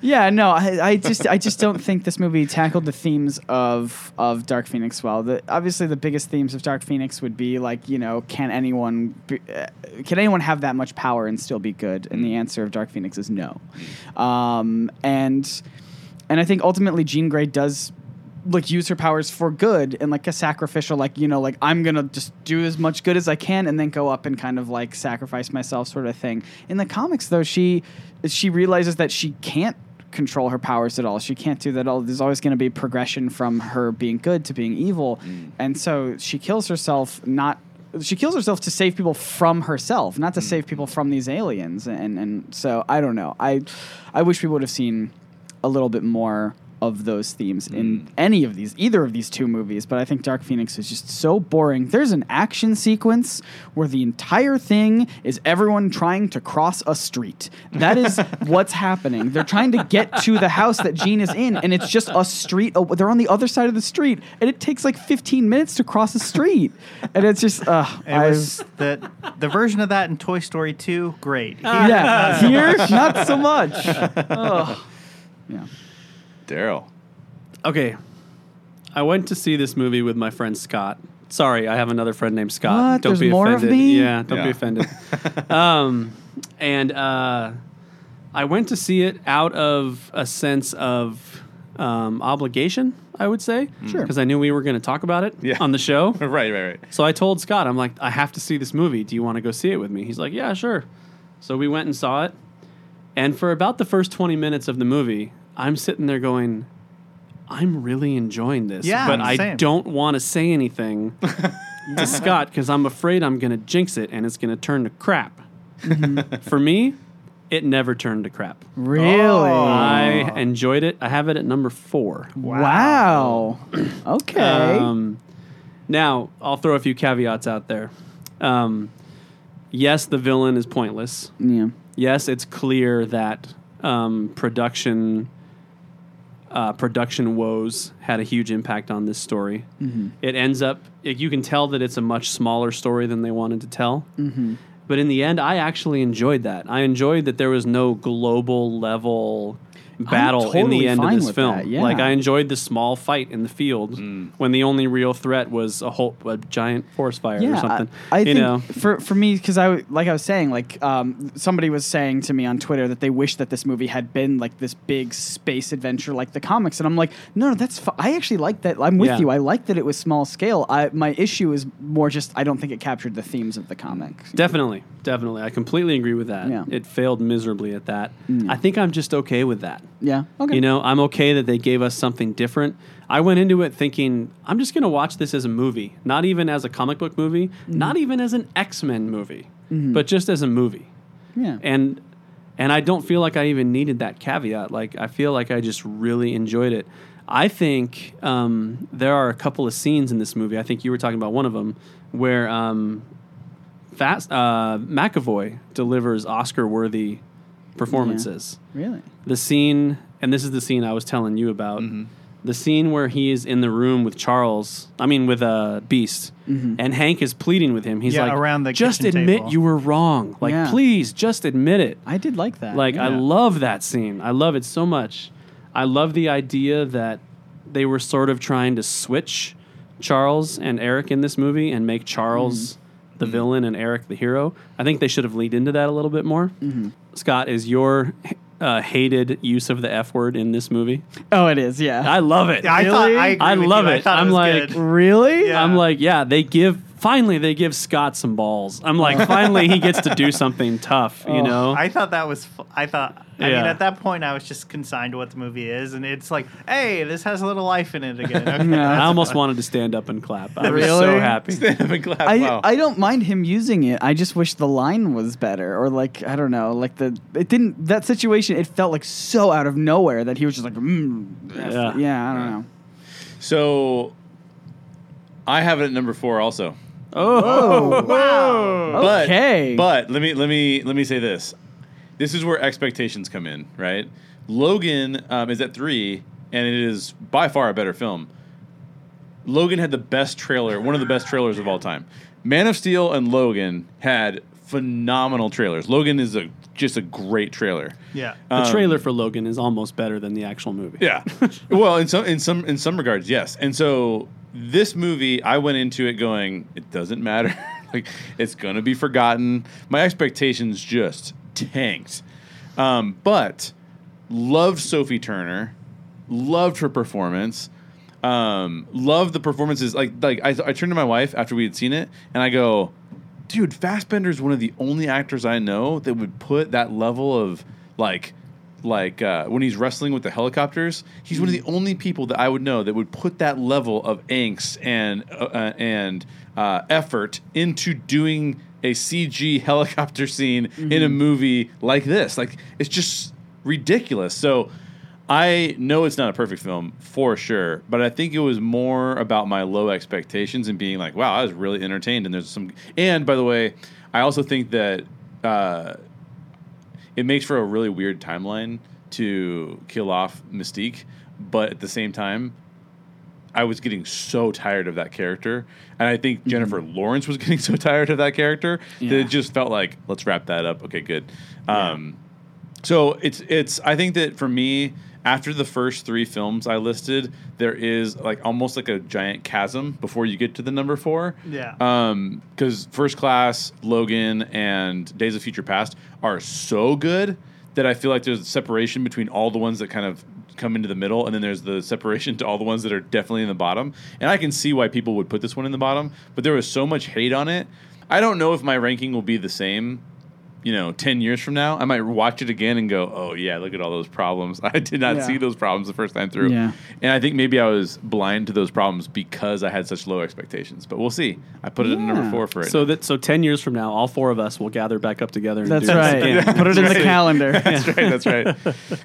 yeah, no, I, I just, I just don't think this movie tackled the themes of of Dark Phoenix well. The, obviously, the biggest themes of Dark Phoenix would be like, you know, can anyone, be, uh, can anyone have that much power and still be good? And the answer of Dark Phoenix is no. Um, Um, and and I think ultimately Jean Grey does like use her powers for good and like a sacrificial like you know like i'm gonna just do as much good as i can and then go up and kind of like sacrifice myself sort of thing. In the comics though she she realizes that she can't control her powers at all. She can't do that all. There's always going to be progression from her being good to being evil. Mm. And so she kills herself not she kills herself to save people from herself not to hmm. save people from these aliens. And and so i don't know. I i wish we would have seen a little bit more of those themes in any of these, either of these two movies. But I think Dark Phoenix is just so boring. There's an action sequence where the entire thing is everyone trying to cross a street. That is <laughs> what's happening. They're trying to get to the house that Jean is in, and it's just a street. Oh, they're on the other side of the street, and it takes like 15 minutes to cross a street. And it's just, uh, It was the the version of that in Toy Story 2. Great. yeah. Here, not so much. <laughs> Ugh. Yeah. Daryl. Okay. I went to see this movie with my friend Scott Sorry, I have another friend named Scott. What? Don't There's be more of offended. me? Yeah, don't be offended. <laughs> um, and uh, I went to see it out of a sense of um, obligation, I would say. Sure. Because I knew we were going to talk about it Yeah. on the show. <laughs> right, right, right. So I told Scott, I'm like, I have to see this movie. Do you want to go see it with me? He's like, Yeah, sure. So we went and saw it. And for about the first 20 minutes of the movie, I'm sitting there going, I'm really enjoying this. Yeah, but I same. don't want to say anything to <laughs> Scott because I'm afraid I'm going to jinx it and it's going to turn to crap. for me, it never turned to crap. Really? I enjoyed it. I have it at number four. wow. <clears throat> okay. Um, now, I'll throw a few caveats out there. Um, yes, the villain is pointless. yeah. Yes, it's clear that um, production uh, production woes had a huge impact on this story. It ends up you can tell that it's a much smaller story than they wanted to tell. But in the end, I actually enjoyed that. I enjoyed that there was no global level battle in the end of this film. that, yeah. Like I enjoyed the small fight in the field when the only real threat was a whole a giant forest fire or something. I, I you think know, for for me because I like I was saying like um, somebody was saying to me on Twitter that they wish that this movie had been like this big space adventure like the comics and I'm like no no that's fi- I actually like that I'm with Yeah. you I like that it was small scale I my issue is more just I don't think it captured the themes of the comics Definitely, definitely. I completely agree with that. Yeah. It failed miserably at that. Mm. I think I'm just okay with that. Yeah okay You know, I'm okay that they gave us something different. I went into it thinking I'm just going to watch this as a movie, not even as a comic book movie, Mm-hmm. not even as an X-Men movie, but just as a movie. yeah And and I don't feel like I even needed that caveat. Like I feel like I just really enjoyed it. I think um, there are a couple of scenes in this movie. I think you were talking about one of them where um, Fast uh, McAvoy delivers Oscar-worthy performances. really The scene, and this is the scene I was telling you about. The scene where he is in the room with Charles, I mean with uh, Beast, and Hank is pleading with him. He's Yeah, like, around the "Just admit table." you were wrong. Like, Yeah. please, just admit it." I did like that Like, I love that scene. I love it so much. I love the idea that they were sort of trying to switch Charles and Eric in this movie and make Charles Mm-hmm. The villain and Eric the hero. I think they should have leaned into that a little bit more. Mm-hmm. Scott, is your uh, hated use of the F word in this movie? oh it is yeah I love it. Yeah, I thought I, agree I with love you. I it. thought I'm like- good. really Yeah. I'm like, yeah, they give. Finally, they give Scott some balls. I'm like, finally, he gets to do something tough. You Oh, know, I thought that was. Fu- I thought. I Yeah. mean, at that point, I was just consigned to what the movie is, and it's like, hey, this has a little life in it again. <laughs> Okay, Yeah. I almost fun. wanted to stand up and clap. I <laughs> was so Really? happy. Stand up and clap. I, wow. I don't mind him using it. I just wish the line was better, or like I don't know, like the it didn't that situation. It felt like so out of nowhere that he was just like, mm, Yeah. yeah, I don't know. so I have it at number four also. Oh, Wow. But, Okay. But let me let me let me say this. This is where expectations come in, right? Logan um, is at three, and it is by far a better film. Logan had the best trailer, one of the best trailers of all time. Man of Steel and Logan had phenomenal trailers. Logan is a just a great trailer. Yeah. The Um, trailer for Logan is almost better than the actual movie. Yeah. well, in some in some in some regards, yes. And so this movie, I went into it going, it doesn't matter. <laughs> like it's gonna be forgotten. My expectations just tanked. Um, but loved Sophie Turner, loved her performance. Um, loved the performances. Like like I, I turned to my wife after we had seen it, and I go, dude, Fassbender is one of the only actors I know that would put that level of like, like uh, when he's wrestling with the helicopters. He's one of the only people that I would know that would put that level of angst and uh, uh, and uh, effort into doing a CG <laughs> helicopter scene in a movie like this. Like it's just ridiculous. So. I know it's not a perfect film for sure, but I think it was more about my low expectations and being like, "Wow, I was really entertained." And there's some, and by the way, I also think that uh, it makes for a really weird timeline to kill off Mystique, but at the same time, I was getting so tired of that character, and I think Jennifer Lawrence was <laughs> getting so tired of that character that it just felt like, "Let's wrap that up." Okay, good. Um, so it's it's. I think that for me, after the first three films I listed, there is like almost like a giant chasm before you get to the number four. Yeah. Um, because First Class, Logan, and Days of Future Past are so good that I feel like there's a separation between all the ones that kind of come into the middle, and then there's the <laughs> separation to all the ones that are definitely in the bottom. And I can see why people would put this one in the bottom, but there was so much hate on it. I don't know if my ranking will be the same you know, 10 years from now, I might watch it again and go, oh, yeah, look at all those problems. <laughs> I did not Yeah. see those problems the first time through. Yeah. And I think maybe I was blind to those problems because I had such low expectations. But we'll see. I put it at number four for it. So that so ten years from now, all four of us will gather back up together. And That's do this right. <laughs> Put it in the calendar. <laughs> that's right. That's right.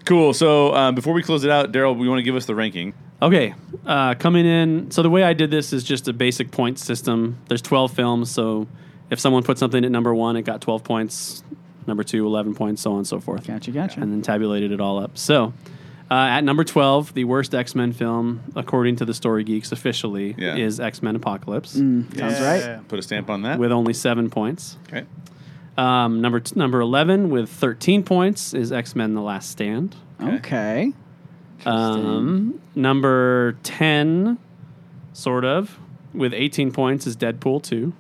cool. So um, before we close it out, Daryl, we want to give us the ranking. Okay, uh, coming in. So the way I did this is just a basic point system. There's 12 films, so if someone put something at number one, it got 12 points. Number two, 11 points, so on and so forth. Gotcha, gotcha. And then tabulated it all up. So uh, at number 12, the worst X Men film, according to the Story Geeks officially, Yeah. is X Men Apocalypse Mm, sounds Yeah. right. Put a stamp on that. with only seven points. okay. Um, number t- number 11 with 13 points is X Men: The Last Stand. Okay. Um, number 10, sort of, with 18 points is Deadpool 2.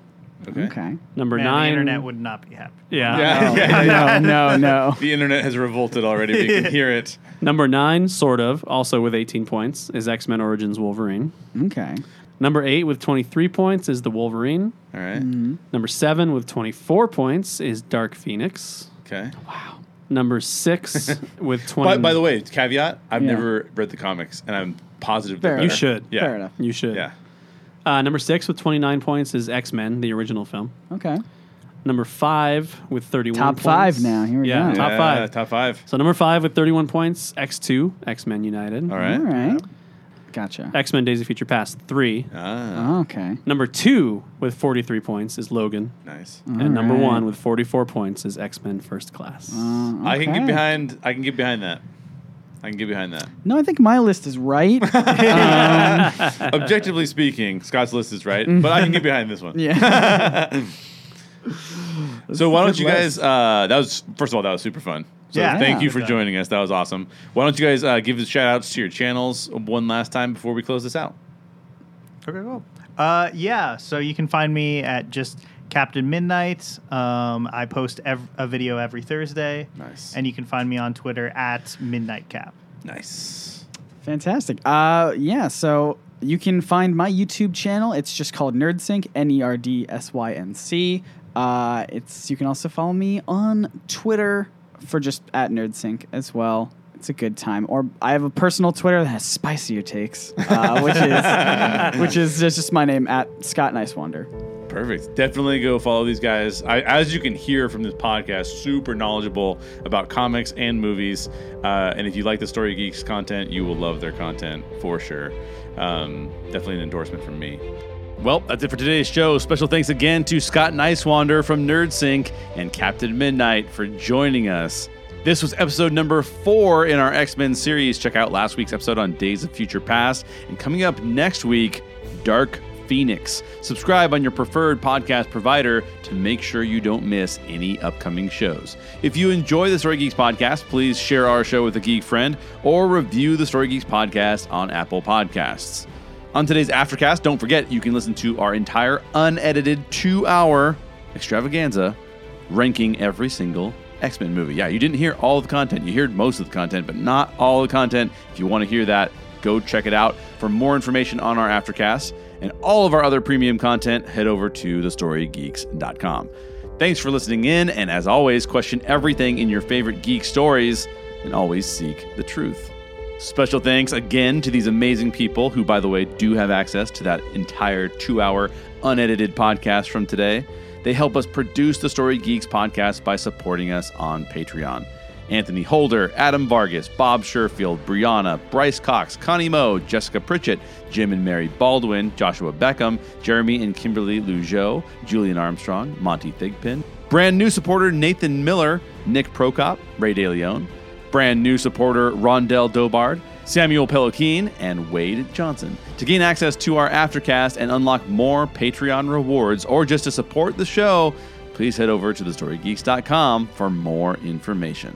Okay. Okay. Number Man, nine. the internet would not be happy. yeah. Yeah. yeah, <laughs> yeah. No, no, no. <laughs> The internet has revolted already. We can <laughs> hear it. Number nine, sort of, also with 18 points, is X Men Origins Wolverine. Okay. Number eight with 23 points is The Wolverine. All right. Mm-hmm. Number seven with 24 points is Dark Phoenix. Okay. Wow. Number six with 20. By, by the way, caveat: I've Yeah. never read the comics, and I'm positive Fair they're you should. Yeah. Fair enough. You should. Yeah. Uh, number six with 29 points is X Men, the original film. Okay. Number five with 31 Top points. five now. Here we yeah, go. top Yeah, five. Top five. So number five with 31 points, X2, X Men United. All right. All right. Gotcha. X Men Days of Future Past, three. Ah, Okay. Number two with 43 points is Logan. nice. and number right. one with 44 points is X Men First Class. Uh, I can get behind. I can get behind that. I can get behind that. No, I think my list is right. <laughs> um, Objectively speaking, Scott's list is right, but I can get behind this one. yeah. <laughs> So why don't you guys? Uh, that was first of all that was super fun. So Yeah. thank Yeah. you for joining us. That was awesome. Why don't you guys uh, give the shout outs to your channels one last time before we close this out? Okay, cool. Uh, yeah, so you can find me at just Captain Midnight. Um, I post ev- a video every Thursday. Nice. And you can find me on Twitter at Midnight Cap. Nice. Fantastic. Uh, yeah. So you can find my YouTube channel. It's just called NerdSync. N E R D S Y N C. Uh, it's you can also follow me on Twitter for just at NerdSync as well. It's a good time. Or I have a personal Twitter that has spicier takes, uh, which is <laughs> which is just, just my name at Scott Niswander. Perfect. Definitely go follow these guys. I, as you can hear from this podcast, super knowledgeable about comics and movies. Uh, and if you like the Story Geeks content, you will love their content for sure. Um, definitely an endorsement from me. Well, that's it for today's show. Special thanks again to Scott Niswander from NerdSync and Captain Midnight for joining us. This was episode number four in our X Men series. Check out last week's episode on Days of Future Past. And coming up next week, Dark Phoenix. Subscribe on your preferred podcast provider to make sure you don't miss any upcoming shows. If you enjoy the Story Geeks podcast, please share our show with a geek friend or review the Story Geeks podcast on Apple Podcasts. On today's Aftercast, don't forget you can listen to our entire unedited two hour extravaganza ranking every single X Men movie. Yeah, you didn't hear all of the content. You heard most of the content, but not all the content. If you want to hear that, go check it out. For more information on our Aftercast and all of our other premium content, head over to thestorygeeks.com. Thanks for listening in, and as always, question everything in your favorite geek stories and always seek the truth. Special thanks again to these amazing people who, by the way, do have access to that entire two hour unedited podcast from today. They help us produce the Story Geeks podcast by supporting us on Patreon. Anthony Holder, Adam Vargas, Bob Sherfield, Brianna, Bryce Cox, Connie Moe, Jessica Pritchett, Jim and Mary Baldwin, Joshua Beckham, Jeremy and Kimberly Lugeau, Julian Armstrong, Monty Thigpen, brand new supporter Nathan Miller, Nick Prokop, Ray DeLeon, brand new supporter Rondell Dobard, Samuel Pelokine, and Wade Johnson. To gain access to our Aftercast and unlock more Patreon rewards, or just to support the show, please head over to thestorygeeks.com for more information.